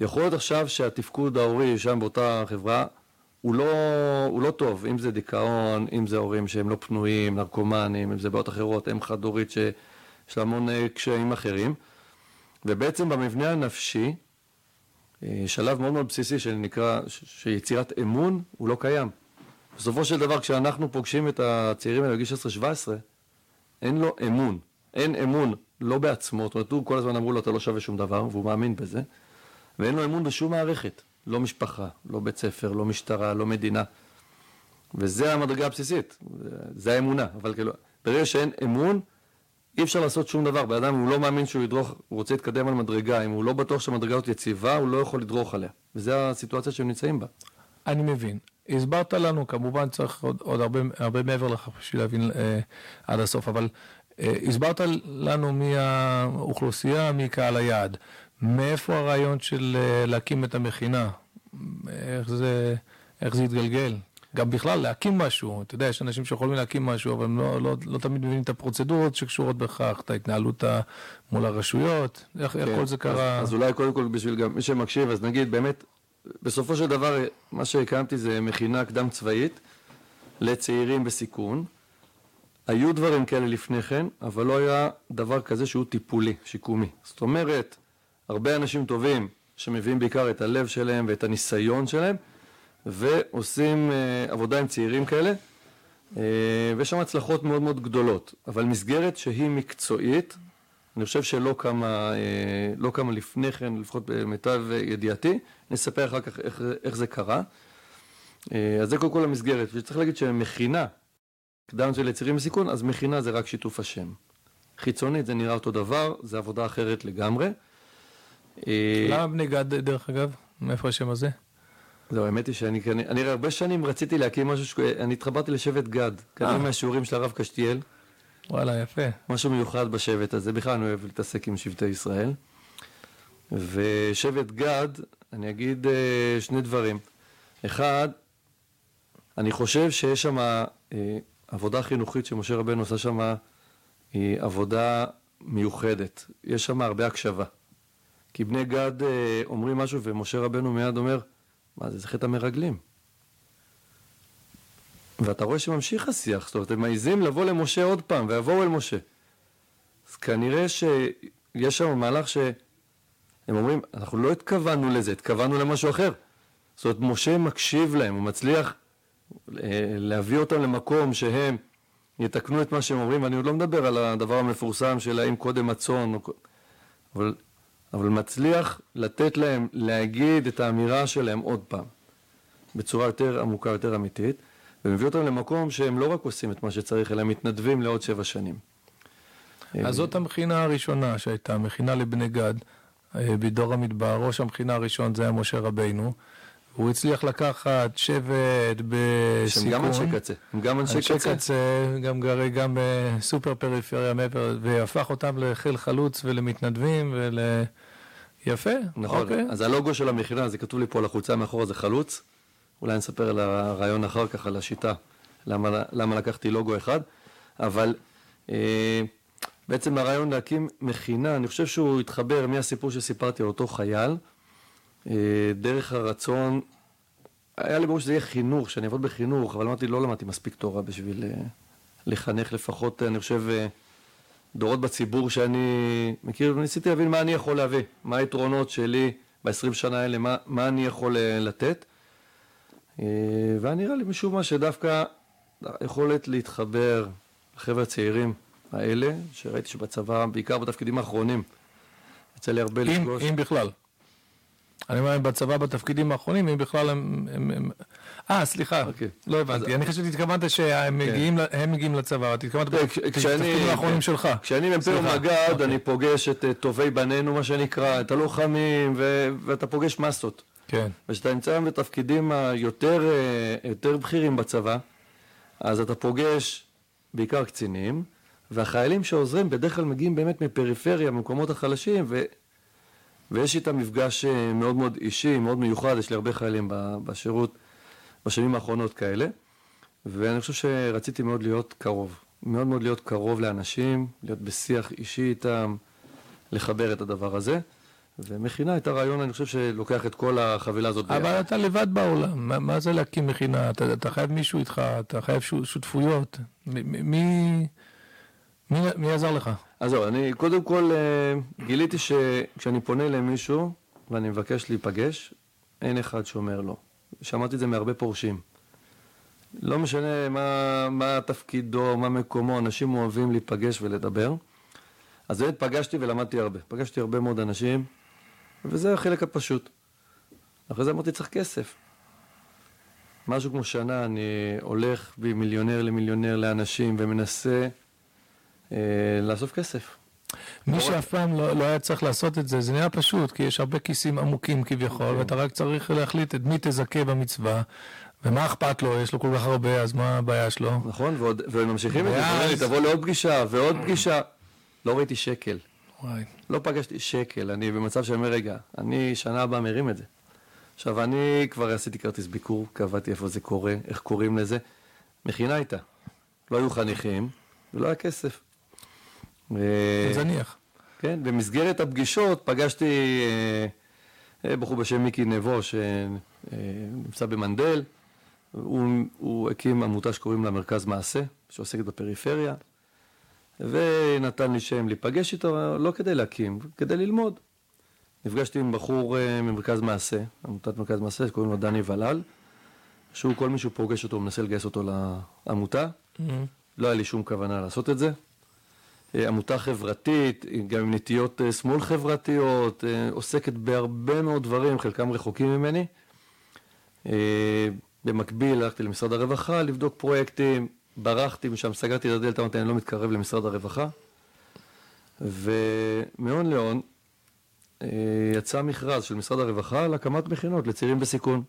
יכול להיות עכשיו שהתפקוד ההורי שם באותה חברה הוא לא, הוא לא טוב, אם זה דיכאון, אם זה הורים שהם לא פנויים, נרקומנים, אם זה בעיות אחרות, אם חד-הורית ש... יש לה המון אה, קשיים אחרים. ובעצם במבנה הנפשי, אה, שלב מאוד מאוד בסיסי שנקרא, שיצירת אמון, הוא לא קיים. בסופו של דבר, כשאנחנו פוגשים את הצעירים האלה בגיל 16-17, אין לו אמון. אין אמון לא בעצמו, זאת אומרת, הוא כל הזמן אמרו לו, אתה לא שווה שום דבר, והוא מאמין בזה, ואין לו אמון בשום מערכת. לא משפחה, לא בית ספר, לא משטרה, לא מדינה. וזה המדרגה הבסיסית, זה האמונה. אבל כאילו, ברגע שאין אמון, אי אפשר לעשות שום דבר. בן אדם, הוא לא מאמין שהוא ידרוך, הוא רוצה להתקדם על מדרגה, אם הוא לא בטוח שהמדרגה הזאת יציבה, הוא לא יכול לדרוך עליה. וזו הסיטואציה שהם נמצאים בה. אני מבין. הסברת לנו, כמובן צריך עוד, עוד הרבה, הרבה מעבר לכך בשביל להבין אה, עד הסוף, אבל אה, הסברת לנו מי האוכלוסייה, מי קהל היעד. מאיפה הרעיון של אה, להקים את המכינה? איך זה, איך זה התגלגל? גם בכלל להקים משהו, אתה יודע, יש אנשים שיכולים להקים משהו, אבל הם לא, לא, לא תמיד מבינים את הפרוצדורות שקשורות בכך, את ההתנהלות מול הרשויות, איך, כן. איך כל זה קרה. אז, אז אולי קודם כל בשביל גם מי שמקשיב, אז נגיד באמת, בסופו של דבר מה שהקמתי זה מכינה קדם צבאית לצעירים בסיכון. היו דברים כאלה לפני כן, אבל לא היה דבר כזה שהוא טיפולי, שיקומי. זאת אומרת, הרבה אנשים טובים שמביאים בעיקר את הלב שלהם ואת הניסיון שלהם, ועושים uh, עבודה עם צעירים כאלה, uh, ויש שם הצלחות מאוד מאוד גדולות, אבל מסגרת שהיא מקצועית, אני חושב שלא קמה, uh, לא קמה לפני כן, לפחות במיטב ידיעתי, נספר אחר כך איך, איך זה קרה. Uh, אז זה קודם כל המסגרת, וצריך להגיד שמכינה, קדם של יצירים בסיכון, אז מכינה זה רק שיתוף השם. חיצונית זה נראה אותו דבר, זה עבודה אחרת לגמרי. למה בני גד דרך אגב? מאיפה השם הזה? לא, האמת היא שאני אני הרבה שנים רציתי להקים משהו, אני התחברתי לשבט גד, כנראה אה. מהשיעורים של הרב קשתיאל. וואלה, יפה. משהו מיוחד בשבט הזה, בכלל אני אוהב להתעסק עם שבטי ישראל. ושבט גד, אני אגיד אה, שני דברים. אחד, אני חושב שיש שם אה, עבודה חינוכית שמשה רבנו עושה שם, היא עבודה מיוחדת. יש שם הרבה הקשבה. כי בני גד אומרים משהו ומשה רבנו מיד אומר, מה זה, זה חטא המרגלים. ואתה רואה שממשיך השיח, זאת אומרת, הם מעיזים לבוא למשה עוד פעם, ויבואו אל משה. אז כנראה שיש שם מהלך שהם אומרים, אנחנו לא התכוונו לזה, התכוונו למשהו אחר. זאת אומרת, משה מקשיב להם, הוא מצליח אה, להביא אותם למקום שהם יתקנו את מה שהם אומרים, ואני עוד לא מדבר על הדבר המפורסם של האם קודם הצאן, אבל אבל מצליח לתת להם להגיד את האמירה שלהם עוד פעם, בצורה יותר עמוקה, יותר אמיתית, ומביא אותם למקום שהם לא רק עושים את מה שצריך, אלא מתנדבים לעוד שבע שנים. אז זאת המכינה הראשונה שהייתה, המכינה לבני גד, אה, בדור המדבר, ראש המכינה הראשון זה היה משה רבינו. הוא הצליח לקחת שבט בסיכון. שהם גם אנשי קצה. הם גם אנשי קצה. אנשי קצה, גם גרי גם בסופר פריפריה מעבר, והפך אותם לחיל חלוץ ולמתנדבים ול... יפה, נכון. אוקיי. אז הלוגו של המכינה, זה כתוב לי פה על החולצה מאחורה, זה חלוץ. אולי נספר על הרעיון אחר כך, על השיטה, למה, למה לקחתי לוגו אחד. אבל אה, בעצם הרעיון להקים מכינה, אני חושב שהוא התחבר מהסיפור שסיפרתי על אותו חייל, אה, דרך הרצון, היה לי ברור שזה יהיה חינוך, שאני אעבוד בחינוך, אבל אמרתי, לא למדתי מספיק תורה בשביל אה, לחנך לפחות, אני חושב, אה, דורות בציבור שאני מכיר, וניסיתי להבין מה אני יכול להביא, מה היתרונות שלי ב-20 שנה האלה, מה, מה אני יכול לתת. והיה נראה לי משום מה שדווקא היכולת להתחבר לחבר'ה הצעירים האלה, שראיתי שבצבא, בעיקר בתפקידים האחרונים, יצא לי הרבה לפגוש. אם בכלל. אני אומר, בצבא בתפקידים האחרונים, אם בכלל הם... אה, סליחה, אוקיי. לא הבנתי. אני חשבתי שהתכוונת שהם כן. מגיעים לצבא, אתה התכוונת בתפקידים האחרונים שלך. כשאני מ"פ מג"ד, אוקיי. אני פוגש את אה, טובי בנינו, מה שנקרא, את הלוחמים, ואתה פוגש מסות. כן. וכשאתה נמצא בתפקידים היותר אה, בכירים בצבא, אז אתה פוגש בעיקר קצינים, והחיילים שעוזרים בדרך כלל מגיעים באמת מפריפריה, ממקומות החלשים, ויש איתם מפגש אה, מאוד מאוד אישי, מאוד מיוחד, יש לי הרבה חיילים בשירות בשנים האחרונות כאלה, ואני חושב שרציתי מאוד להיות קרוב, מאוד מאוד להיות קרוב לאנשים, להיות בשיח אישי איתם, לחבר את הדבר הזה. ומכינה את הרעיון, אני חושב שלוקח את כל החבילה הזאת. אבל אתה לבד בעולם, מה, מה זה להקים מכינה? אתה, אתה חייב מישהו איתך, אתה חייב שותפויות. מי... מי, מי עזר לך? אז זהו, אני קודם כל אה, גיליתי שכשאני פונה למישהו ואני מבקש להיפגש, אין אחד שאומר לא. שמעתי את זה מהרבה פורשים. לא משנה מה, מה תפקידו, מה מקומו, אנשים אוהבים להיפגש ולדבר. אז באמת פגשתי ולמדתי הרבה. פגשתי הרבה מאוד אנשים, וזה החלק הפשוט. אחרי זה אמרתי, צריך כסף. משהו כמו שנה אני הולך ממיליונר למיליונר לאנשים ומנסה אה, לאסוף כסף. מי שאף פעם לא, לא היה צריך לעשות את זה, זה נראה פשוט, כי יש הרבה כיסים עמוקים כביכול, ואתה רק צריך להחליט את מי תזכה במצווה, ומה אכפת לו, יש לו כל כך הרבה, אז מה הבעיה שלו? נכון, ועוד, והם ממשיכים את זה, תבוא לעוד פגישה ועוד פגישה. לא ראיתי שקל, וואי. לא פגשתי שקל, אני במצב שאני אומר, רגע, אני שנה הבאה מרים את זה. עכשיו, אני כבר עשיתי כרטיס ביקור, קבעתי איפה זה קורה, איך קוראים לזה. מכינה הייתה. לא היו חניכים, ולא היה כסף. ו- זניח. כן, במסגרת הפגישות פגשתי אה, אה, בחור בשם מיקי נבו שנמצא במנדל. הוא, הוא הקים עמותה שקוראים לה מרכז מעשה, שעוסקת בפריפריה, ונתן לי שם להיפגש איתו, לא כדי להקים, כדי ללמוד. נפגשתי עם בחור אה, ממרכז מעשה, עמותת מרכז מעשה, שקוראים לו דני ולל, שהוא כל מי שהוא פוגש אותו, מנסה לגייס אותו לעמותה. לא היה לי שום כוונה לעשות את זה. אה, עמותה חברתית, גם עם נטיות אה, שמאל חברתיות, אה, עוסקת בהרבה מאוד דברים, חלקם רחוקים ממני. במקביל הלכתי למשרד הרווחה לבדוק פרויקטים, ברחתי משם, סגרתי את הדלת, אמרתי אני לא מתקרב למשרד הרווחה. ומהון להון יצא מכרז של משרד הרווחה להקמת מכינות לצעירים בסיכון.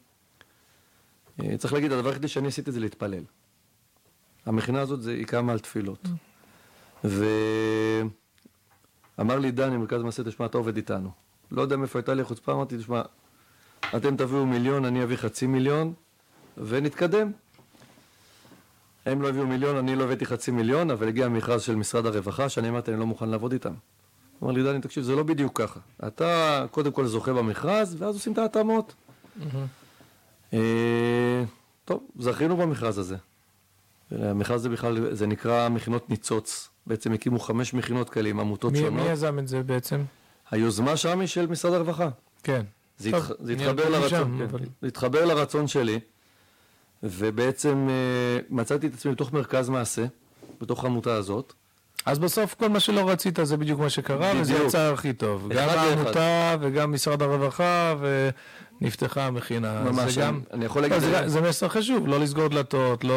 צריך להגיד, הדבר היחידי שאני עשיתי זה להתפלל. המכינה הזאת זה, היא קמה על תפילות. ואמר לי דני, מרכז מעשה, תשמע, אתה עובד איתנו. לא יודע מאיפה הייתה לי חוצפה, אמרתי, תשמע, אתם תביאו מיליון, אני אביא חצי מיליון, ונתקדם. הם לא הביאו מיליון, אני לא הבאתי חצי מיליון, אבל הגיע המכרז של משרד הרווחה, שאני אמרתי, אני לא מוכן לעבוד איתם. אמר לי, דני, תקשיב, זה לא בדיוק ככה. אתה קודם כל זוכה במכרז, ואז עושים את ההתאמות. אה, טוב, זכינו במכרז הזה. המכרז הזה בכלל, זה נקרא מכינות ניצוץ. בעצם הקימו חמש מכינות כאלה עם עמותות מי, שונות. מי יזם את זה בעצם? היוזמה שם היא של משרד הרווחה. כן. זה, טוב, התח... זה התחבר לרצון, משם, כן. אבל- זה התחבר לרצון שלי, ובעצם אה, מצאתי את עצמי בתוך מרכז מעשה, בתוך העמותה הזאת. אז בסוף כל מה שלא רצית זה בדיוק מה שקרה, וזה בדיוק. יצא הכי טוב. גם. העמותה וגם משרד הרווחה, ונפתחה המכינה. ממש, זה גם... אני- יכול לא, להגיד... זה, זה מסר חשוב, לא לסגור דלתות, לא...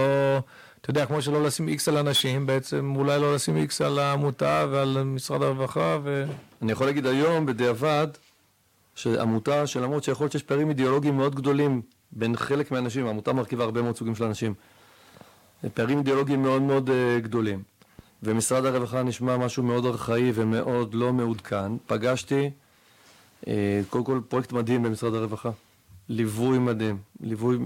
אתה יודע, כמו שלא לשים איקס על אנשים, בעצם אולי לא לשים איקס על העמותה ועל משרד הרווחה, ו... אני יכול להגיד היום, בדיעבד, שעמותה שלמרות שיכול להיות שיש פערים אידיאולוגיים מאוד גדולים בין חלק מהאנשים, העמותה מרכיבה הרבה מאוד סוגים של אנשים, פערים אידיאולוגיים מאוד מאוד אה, גדולים. ומשרד הרווחה נשמע משהו מאוד ארכאי ומאוד לא מעודכן. פגשתי, אה, קודם כל פרויקט מדהים במשרד הרווחה, ליווי מדהים, ליווי,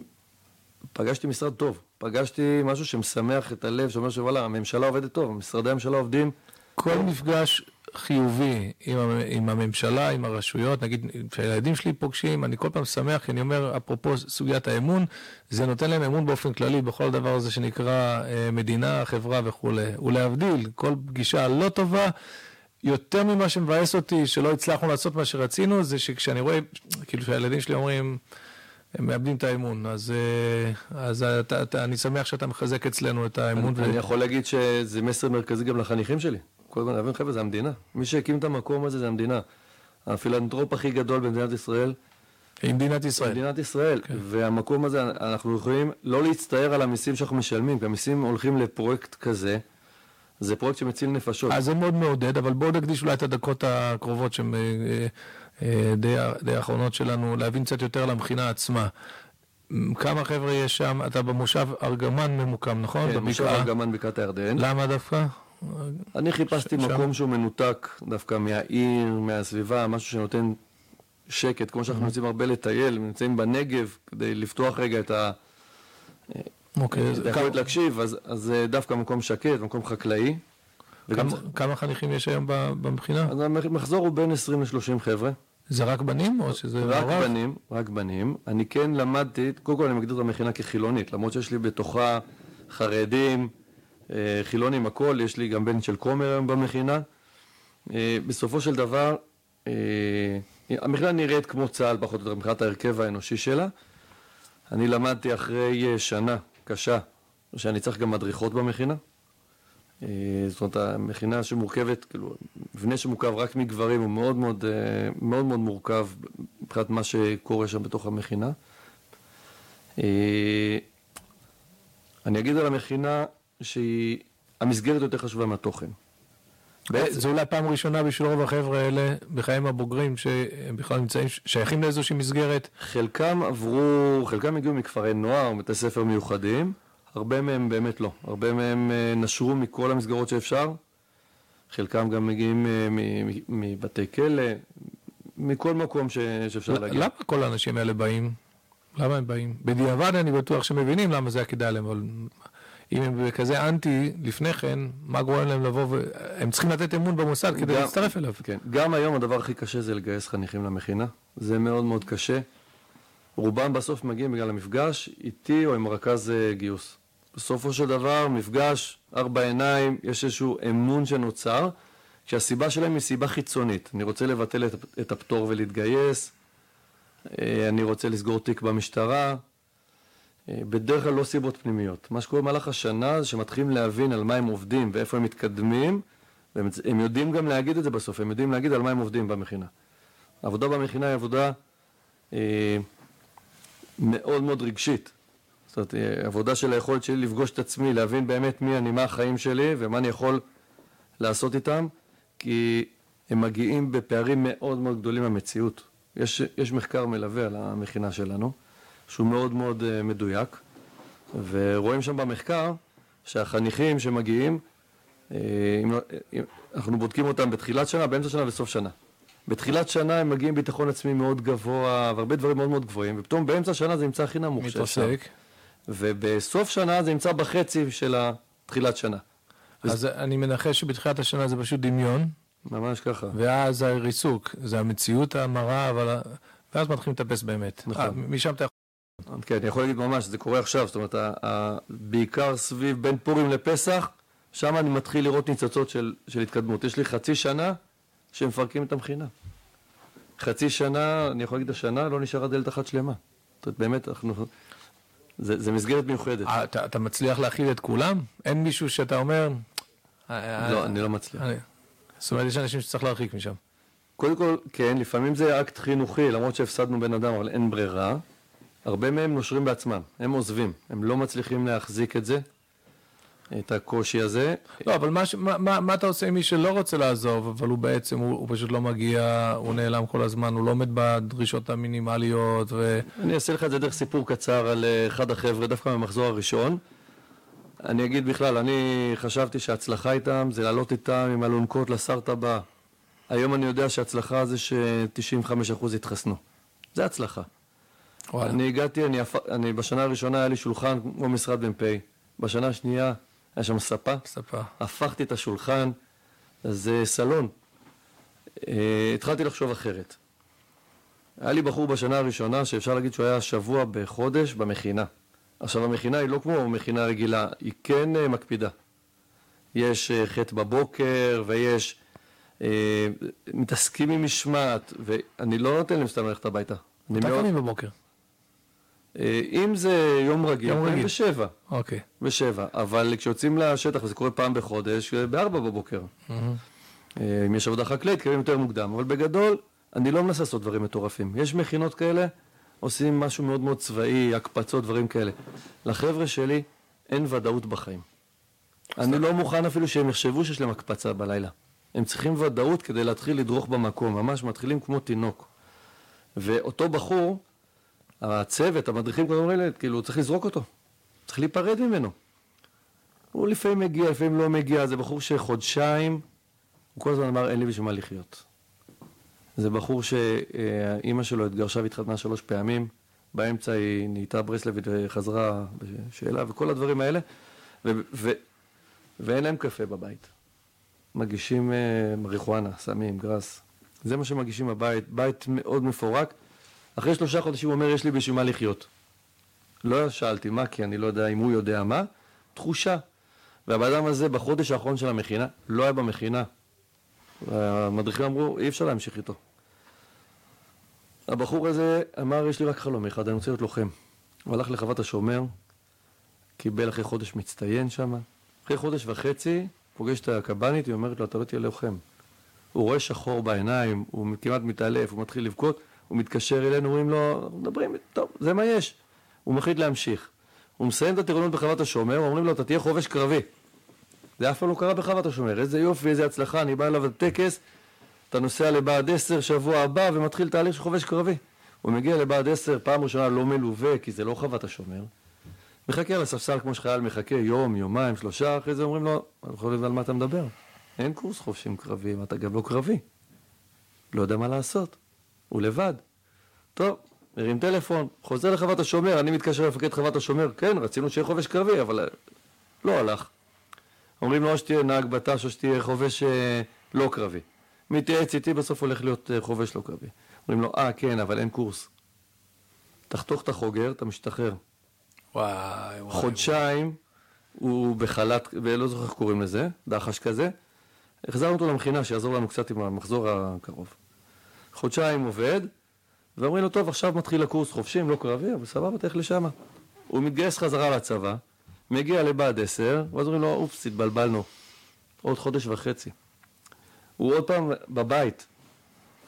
פגשתי משרד טוב, פגשתי משהו שמשמח את הלב, שאומר שוואלה, הממשלה עובדת טוב, משרדי הממשלה עובדים כל מפגש חיובי עם, עם הממשלה, עם הרשויות, נגיד כשהילדים שלי פוגשים, אני כל פעם שמח, כי אני אומר, אפרופו סוגיית האמון, זה נותן להם אמון באופן כללי בכל דבר הזה שנקרא אה, מדינה, חברה וכולי. ולהבדיל, כל פגישה לא טובה, יותר ממה שמבאס אותי, שלא הצלחנו לעשות מה שרצינו, זה שכשאני רואה, כאילו שהילדים שלי אומרים, הם מאבדים את האמון, אז, אה, אז אתה, אתה, אני שמח שאתה מחזק אצלנו את האמון. אני, אני יכול להגיד שזה מסר מרכזי גם לחניכים שלי. כל הזמן להבין, חבר'ה, זה המדינה. מי שהקים את המקום הזה זה המדינה. הפילנטרופ הכי גדול במדינת ישראל, עם מדינת ישראל. מדינת ישראל. כן. והמקום הזה, אנחנו יכולים לא להצטער על המיסים שאנחנו משלמים, כי המיסים הולכים לפרויקט כזה, זה פרויקט שמציל נפשות. אז זה מאוד מעודד, אבל בואו נקדיש אולי את הדקות הקרובות אה, אה, אה, די, די האחרונות שלנו, להבין קצת יותר למכינה עצמה. כמה חבר'ה יש שם? אתה במושב ארגמן ממוקם, נכון? כן, מושב בבקעה. ארגמן בקעת הירדן. למה דווקא? אני חיפשתי מקום שהוא מנותק דווקא מהעיר, מהסביבה, משהו שנותן שקט, כמו שאנחנו יוצאים הרבה לטייל, נמצאים בנגב כדי לפתוח רגע את ה... אוקיי, יכול כמה- להקשיב, אז, אז זה דווקא מקום שקט, מקום חקלאי. כמה- כמה חניכים יש היום במכינה? אז המחזור הוא בין 20 ל-30 חבר'ה, זה רק בנים או שזה רק מעורב? בנים, רק בנים. אני כן למדתי, קודם כל אני מגדיר את המכינה כחילונית, למרות שיש לי בתוכה חרדים אה, חילונים הכל, יש לי גם בן של כומר היום במכינה. אה, בסופו של דבר, אה, המכינה נראית כמו צה"ל פחות או יותר מבחינת ההרכב האנושי שלה. אני למדתי אחרי שנה קשה, שאני צריך גם מדריכות במכינה. זאת אומרת, המכינה שמורכבת, כאילו, מבנה שמורכב רק מגברים הוא מאוד מאוד, מאוד, מאוד מורכב מבחינת מה שקורה שם בתוך המכינה. אני אגיד על המכינה שהמסגרת יותר חשובה מהתוכן. זו אולי פעם ראשונה בשביל רוב החבר'ה האלה בחיים הבוגרים שהם בכלל נמצאים, שייכים לאיזושהי מסגרת. חלקם עברו, חלקם הגיעו מכפרי נוער, מבתי ספר מיוחדים, הרבה מהם באמת לא. הרבה מהם אה, נשרו מכל המסגרות שאפשר, חלקם גם מגיעים אה, מבתי כלא, מכל מקום שאפשר להגיע. למה כל האנשים האלה באים? למה הם באים? בדיעבד אני בטוח שמבינים למה זה היה כדאי להם, אבל אם הם כזה אנטי לפני כן, מה גורם להם לבוא ו... הם צריכים לתת אמון במוסד כדי גם, להצטרף אליו. כן, גם היום הדבר הכי קשה זה לגייס חניכים למכינה. זה מאוד מאוד קשה. רובם בסוף מגיעים בגלל המפגש איתי או עם רכז אה, גיוס. בסופו של דבר, מפגש, ארבע עיניים, יש איזשהו אמון שנוצר, שהסיבה שלהם היא סיבה חיצונית. אני רוצה לבטל את, את הפטור ולהתגייס, אה, אני רוצה לסגור תיק במשטרה, אה, בדרך כלל לא סיבות פנימיות. מה שקורה במהלך השנה זה שמתחילים להבין על מה הם עובדים ואיפה הם מתקדמים, והם יודעים גם להגיד את זה בסוף, הם יודעים להגיד על מה הם עובדים במכינה. העבודה במכינה היא עבודה אה, מאוד מאוד רגשית. זאת אומרת, אה, עבודה של היכולת שלי לפגוש את עצמי, להבין באמת מי אני, מה החיים שלי ומה אני יכול לעשות איתם, כי הם מגיעים בפערים מאוד מאוד גדולים מהמציאות. יש, יש מחקר מלווה על המכינה שלנו. שהוא מאוד מאוד uh, מדויק, ורואים שם במחקר שהחניכים שמגיעים, uh, אם, לא, אם, אנחנו בודקים אותם בתחילת שנה, באמצע שנה וסוף שנה. בתחילת שנה הם מגיעים ביטחון עצמי מאוד גבוה, והרבה דברים מאוד מאוד גבוהים, ופתאום באמצע שנה זה נמצא הכי נמוך שאפשר. ובסוף שנה זה נמצא בחצי של תחילת שנה. אז אני מנחש שבתחילת השנה זה פשוט דמיון. ממש ככה. ואז הריסוק, זה המציאות המרה, אבל... ואז מתחילים לטפס באמת. נכון. 아, אה, משם אתה יכול... כן, אני יכול להגיד ממש, זה קורה עכשיו, זאת אומרת, בעיקר סביב בין פורים לפסח, שם אני מתחיל לראות ניצוצות של, של התקדמות. יש לי חצי שנה שמפרקים את המכינה. חצי שנה, אני יכול להגיד השנה, לא נשארה דלת אחת שלמה. זאת אומרת, באמת, אנחנו... זה, זה מסגרת מיוחדת. אה, אתה, אתה מצליח להכיל את כולם? אין מישהו שאתה אומר... לא, אני לא מצליח. אני... זאת אומרת, יש אנשים שצריך להרחיק משם. קודם כל, כן, לפעמים זה אקט חינוכי, למרות שהפסדנו בן אדם, אבל אין ברירה. הרבה מהם נושרים בעצמם, הם עוזבים, הם לא מצליחים להחזיק את זה, את הקושי הזה. לא, אבל מה, מה, מה אתה עושה עם מי שלא רוצה לעזוב, אבל הוא בעצם, הוא, הוא פשוט לא מגיע, הוא נעלם כל הזמן, הוא לא עומד בדרישות המינימליות ו... אני אעשה לך את זה דרך סיפור קצר על אה, אחד החבר'ה, דווקא מהמחזור הראשון. אני אגיד בכלל, אני חשבתי שההצלחה איתם זה לעלות איתם עם אלונקות לסארט הבא. היום אני יודע שההצלחה זה ש-95% התחסנו. זה הצלחה. וואלה. אני הגעתי, אני, אני בשנה הראשונה היה לי שולחן כמו משרד מ"פ, בשנה השנייה היה שם ספה, ספה. הפכתי את השולחן, זה סלון. Uh, התחלתי לחשוב אחרת. היה לי בחור בשנה הראשונה שאפשר להגיד שהוא היה שבוע בחודש במכינה. עכשיו המכינה היא לא כמו מכינה רגילה, היא כן uh, מקפידה. יש uh, חטא בבוקר ויש... uh, מתעסקים עם משמעת, ואני לא נותן להם סתם ללכת הביתה. מתי קמים בבוקר? אה, אם זה יום רגיל, יום רגיל. בשבע. אוקיי. בשבע. אבל כשיוצאים לשטח, וזה קורה פעם בחודש, בארבע בבוקר. Mm-hmm. אם יש עבודה חקלאית, קמים יותר מוקדם. אבל בגדול, אני לא מנסה לעשות דברים מטורפים. יש מכינות כאלה, עושים משהו מאוד מאוד צבאי, הקפצות, דברים כאלה. לחבר'ה שלי אין ודאות בחיים. אני לא מוכן אפילו שהם יחשבו שיש להם הקפצה בלילה. הם צריכים ודאות כדי להתחיל לדרוך במקום, ממש מתחילים כמו תינוק. ואותו בחור, הצוות, המדריכים כבר אומרים לי, כאילו, צריך לזרוק אותו, צריך להיפרד ממנו. הוא לפעמים מגיע, לפעמים לא מגיע, זה בחור שחודשיים, הוא כל הזמן אמר, אין לי בשביל מה לחיות. זה בחור שאימא שלו התגרשה והתחתנה שלוש פעמים, באמצע היא נהייתה ברסלבית וחזרה בשאלה, וכל הדברים האלה, ו- ו- ואין להם קפה בבית. מגישים uh, מריחואנה, סמים, גראס. זה מה שמגישים בבית, בית מאוד מפורק. אחרי שלושה חודשים הוא אומר, יש לי בשביל מה לחיות. לא שאלתי מה, כי אני לא יודע אם הוא יודע מה. תחושה. והבן אדם הזה בחודש האחרון של המכינה, לא היה במכינה. המדריכים אמרו, אי אפשר להמשיך איתו. הבחור הזה אמר, יש לי רק חלום אחד, אני רוצה להיות לוחם. הוא הלך לחוות השומר, קיבל אחרי חודש מצטיין שם. אחרי חודש וחצי, פוגש את הקב"נית, היא אומרת לו, אתה לא תהיה לוחם. הוא רואה שחור בעיניים, הוא כמעט מתעלף, הוא מתחיל לבכות, הוא מתקשר אלינו, אומרים לו, מדברים, טוב, זה מה יש. הוא מחליט להמשיך. הוא מסיים את הטירונות בחוות השומר, אומרים לו, אתה תהיה חובש קרבי. זה אף פעם לא קרה בחוות השומר, איזה יופי, איזה הצלחה, אני בא אליו לטקס, אתה נוסע לבה"ד 10 שבוע הבא ומתחיל תהליך של חובש קרבי. הוא מגיע לבה"ד 10, פעם ראשונה לא מלווה, כי זה לא חוות השומר. מחכה על הספסל כמו שחייל מחכה יום, יומיים, שלושה, אחרי זה אומרים לו, אני יכול לדעת על מה אתה מדבר. אין קורס חובשים קרביים, אתה גם לא קרבי. לא יודע מה לעשות. הוא לבד. טוב, מרים טלפון, חוזר לחוות השומר, אני מתקשר למפקד חוות השומר, כן, רצינו שיהיה חובש קרבי, אבל אה, לא הלך. אומרים לו, או שתהיה נהג בט"ש, או שתהיה חובש אה, לא קרבי. מתייעץ איתי, בסוף הולך להיות אה, חובש לא קרבי. אומרים לו, אה, כן, אבל אין קורס. תחתוך את החוגר, אתה משתחרר. וואי, וואי. חודשיים הוא בחל"ת, ולא זוכר איך קוראים לזה, דחש כזה. החזרנו אותו למכינה, שיעזור לנו קצת עם המחזור הקרוב. חודשיים עובד, ואומרים לו, טוב, עכשיו מתחיל הקורס חופשים, לא קרבי, אבל סבבה, תלך לשם. הוא מתגייס חזרה לצבא, מגיע לבה"ד 10, ואז אומרים לו, אופס, התבלבלנו. עוד חודש וחצי. הוא עוד פעם בבית.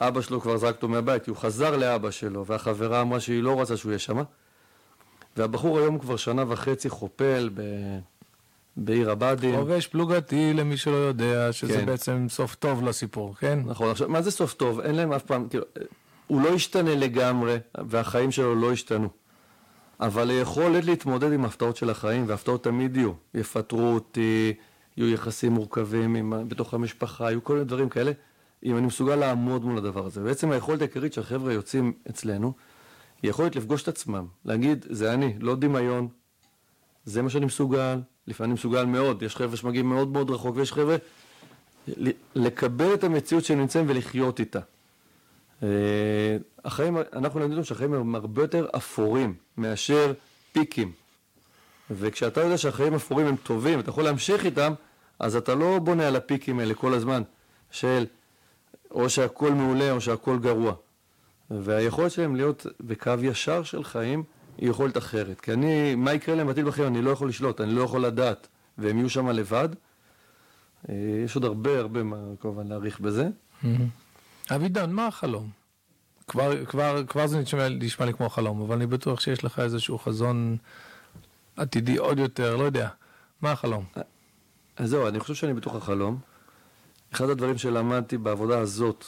אבא שלו כבר זרק אותו מהבית, הוא חזר לאבא שלו, והחברה אמרה שהיא לא רוצה שהוא יהיה שמה. והבחור היום כבר שנה וחצי חופל ב... בעיר הבה"דים. חובש פלוגתי למי שלא יודע, שזה כן. בעצם סוף טוב לסיפור, כן? נכון, עכשיו, מה זה סוף טוב? אין להם אף פעם, כאילו, הוא לא ישתנה לגמרי, והחיים שלו לא ישתנו. אבל היכולת להתמודד עם ההפתעות של החיים, והפתעות תמיד יהיו. יפטרו אותי, יהיו יחסים מורכבים עם, בתוך המשפחה, יהיו כל מיני דברים כאלה. אם אני מסוגל לעמוד מול הדבר הזה. בעצם היכולת העיקרית שהחבר'ה יוצאים אצלנו, היא יכולת לפגוש את עצמם, להגיד, זה אני, לא דמיון, זה מה שאני מסוגל, לפעמים מסוגל מאוד, יש חבר'ה שמגיעים מאוד מאוד רחוק, ויש חבר'ה, לקבל את המציאות שהם נמצאים ולחיות איתה. אה, החיים, אנחנו למדים שהחיים הם הרבה יותר אפורים מאשר פיקים. וכשאתה יודע שהחיים אפורים הם טובים, אתה יכול להמשיך איתם, אז אתה לא בונה על הפיקים האלה כל הזמן, של או שהכל מעולה או שהכל גרוע. והיכולת שלהם להיות בקו ישר של חיים היא יכולת אחרת. כי אני, מה יקרה להם בעתיד בחיים? אני לא יכול לשלוט, אני לא יכול לדעת, והם יהיו שם לבד. אה, יש עוד הרבה הרבה מה כמובן להעריך בזה. אבידן, מה החלום? כבר, כבר, כבר זה נשמע, נשמע לי כמו חלום, אבל אני בטוח שיש לך איזשהו חזון עתידי עוד יותר, לא יודע. מה החלום? אז זהו, אני חושב שאני בתוך החלום. אחד הדברים שלמדתי בעבודה הזאת,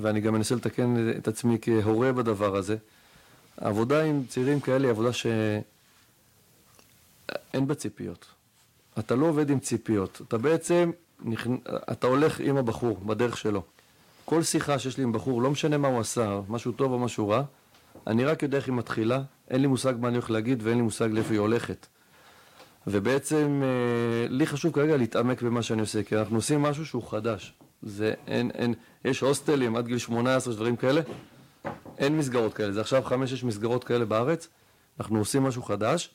ואני גם מנסה לתקן את עצמי כהורה בדבר הזה, העבודה עם צעירים כאלה היא עבודה שאין בה ציפיות. אתה לא עובד עם ציפיות. אתה בעצם, נכנ... אתה הולך עם הבחור בדרך שלו. כל שיחה שיש לי עם בחור, לא משנה מה הוא עשה, משהו טוב או משהו רע, אני רק יודע איך היא מתחילה, אין לי מושג מה אני הולך להגיד ואין לי מושג לאיפה היא הולכת. ובעצם אה, לי חשוב כרגע להתעמק במה שאני עושה, כי אנחנו עושים משהו שהוא חדש. זה אין, אין, יש הוסטלים עד גיל 18, דברים כאלה, אין מסגרות כאלה, זה עכשיו חמש, שש מסגרות כאלה בארץ, אנחנו עושים משהו חדש.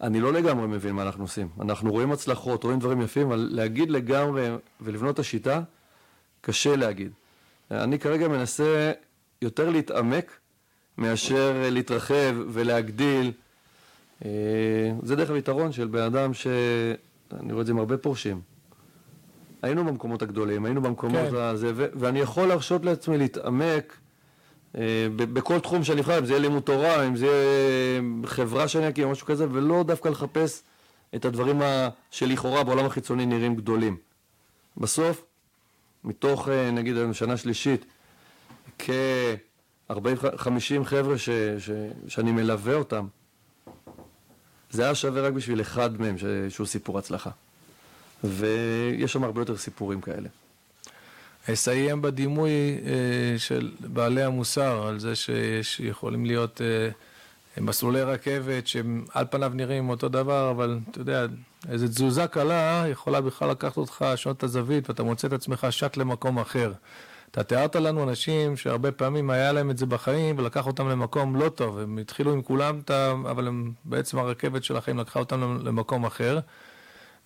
אני לא לגמרי מבין מה אנחנו עושים. אנחנו רואים הצלחות, רואים דברים יפים, אבל להגיד לגמרי ולבנות את השיטה, קשה להגיד. אני כרגע מנסה יותר להתעמק מאשר להתרחב ולהגדיל. אה, זה דרך היתרון של בן אדם ש... אני רואה את זה עם הרבה פורשים. היינו במקומות הגדולים, היינו במקומות כן. הזה, ו- ואני יכול להרשות לעצמי להתעמק בכל תחום שאני אבחר, אם זה יהיה לימוד תורה, אם זה יהיה חברה שאני אקים, משהו כזה, ולא דווקא לחפש את הדברים שלכאורה בעולם החיצוני נראים גדולים. בסוף, מתוך אה, נגיד היום שנה שלישית, כ-40-50 חבר'ה ש- ש- שאני מלווה אותם, זה היה שווה רק בשביל אחד מהם ש- שהוא סיפור הצלחה. ויש שם הרבה יותר סיפורים כאלה. אסיים בדימוי אה, של בעלי המוסר, על זה שיש יכולים להיות אה, מסלולי רכבת שהם על פניו נראים אותו דבר, אבל אתה יודע, איזו תזוזה קלה יכולה בכלל לקחת אותך, לשנות את הזווית, ואתה מוצא את עצמך שט למקום אחר. אתה תיארת לנו אנשים שהרבה פעמים היה להם את זה בחיים ולקח אותם למקום לא טוב, הם התחילו עם כולם, אבל הם, בעצם הרכבת של החיים לקחה אותם למקום אחר.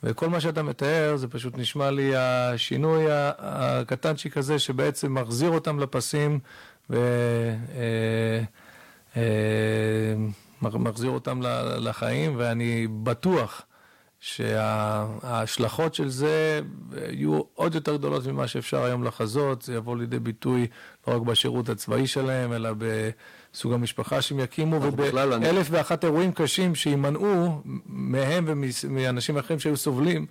וכל מה שאתה מתאר זה פשוט נשמע לי השינוי הקטנצ'יק הזה שבעצם מחזיר אותם לפסים ומחזיר אותם לחיים, ואני בטוח שההשלכות של זה יהיו עוד יותר גדולות ממה שאפשר היום לחזות, זה יבוא לידי ביטוי לא רק בשירות הצבאי שלהם, אלא בסוג המשפחה שהם יקימו, ובאלף ואחת אירועים קשים שימנעו מהם ומאנשים אחרים שהיו סובלים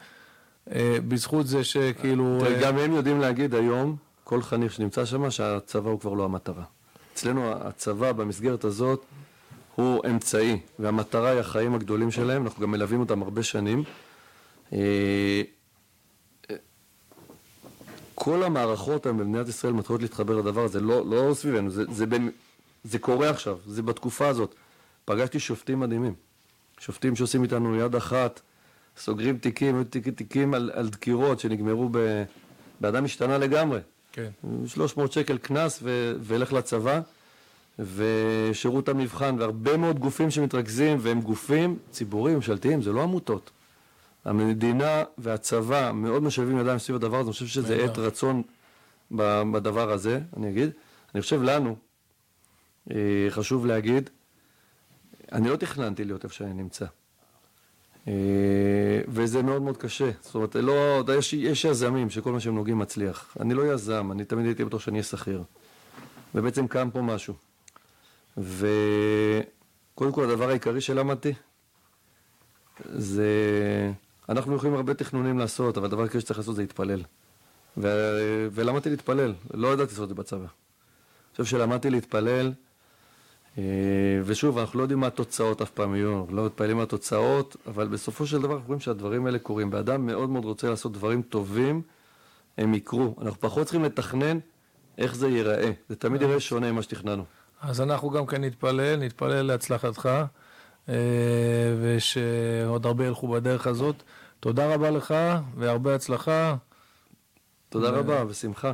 אה, בזכות זה שכאילו... אה, גם הם יודעים להגיד היום, כל חניך שנמצא שם, שהצבא הוא כבר לא המטרה. אצלנו הצבא במסגרת הזאת הוא אמצעי, והמטרה היא החיים הגדולים שלהם, אנחנו גם מלווים אותם הרבה שנים. אה, כל המערכות היום במדינת ישראל מתחילות להתחבר לדבר הזה, לא, לא סביבנו, זה, זה, בין, זה קורה עכשיו, זה בתקופה הזאת. פגשתי שופטים מדהימים, שופטים שעושים איתנו יד אחת, סוגרים תיקים, תיקים, תיקים על, על דקירות שנגמרו ב... באדם השתנה לגמרי. כן. 300 שקל קנס ולך לצבא. ושירות המבחן, והרבה מאוד גופים שמתרכזים, והם גופים ציבוריים, ממשלתיים, זה לא עמותות. המדינה והצבא מאוד משלבים ידיים סביב הדבר הזה, אני חושב שזה עת רצון בדבר הזה, אני אגיד. אני חושב לנו, חשוב להגיד, אני לא תכננתי להיות איפה שאני נמצא. אה, וזה מאוד מאוד קשה. זאת אומרת, לא, יש, יש יזמים שכל מה שהם נוגעים מצליח. אני לא יזם, אני תמיד הייתי בטוח שאני אהיה שכיר. ובעצם קם פה משהו. וקודם כל הדבר העיקרי שלמדתי זה, אנחנו יכולים הרבה תכנונים לעשות, אבל הדבר העיקרי שצריך לעשות זה להתפלל. ו... ולמדתי להתפלל, לא ידעתי לעשות את זה בצבא. אני חושב שלמדתי להתפלל, אה, ושוב, אנחנו לא יודעים מה התוצאות אף פעם יהיו, אנחנו לא מתפללים על התוצאות, אבל בסופו של דבר אנחנו רואים שהדברים האלה קורים. ואדם מאוד מאוד רוצה לעשות דברים טובים, הם יקרו. אנחנו פחות צריכים לתכנן איך זה ייראה. זה תמיד ייראה שונה ממה שתכננו. אז אנחנו גם כן נתפלל, נתפלל להצלחתך, אה, ושעוד הרבה ילכו בדרך הזאת. תודה רבה לך, והרבה הצלחה. תודה ו... רבה, בשמחה.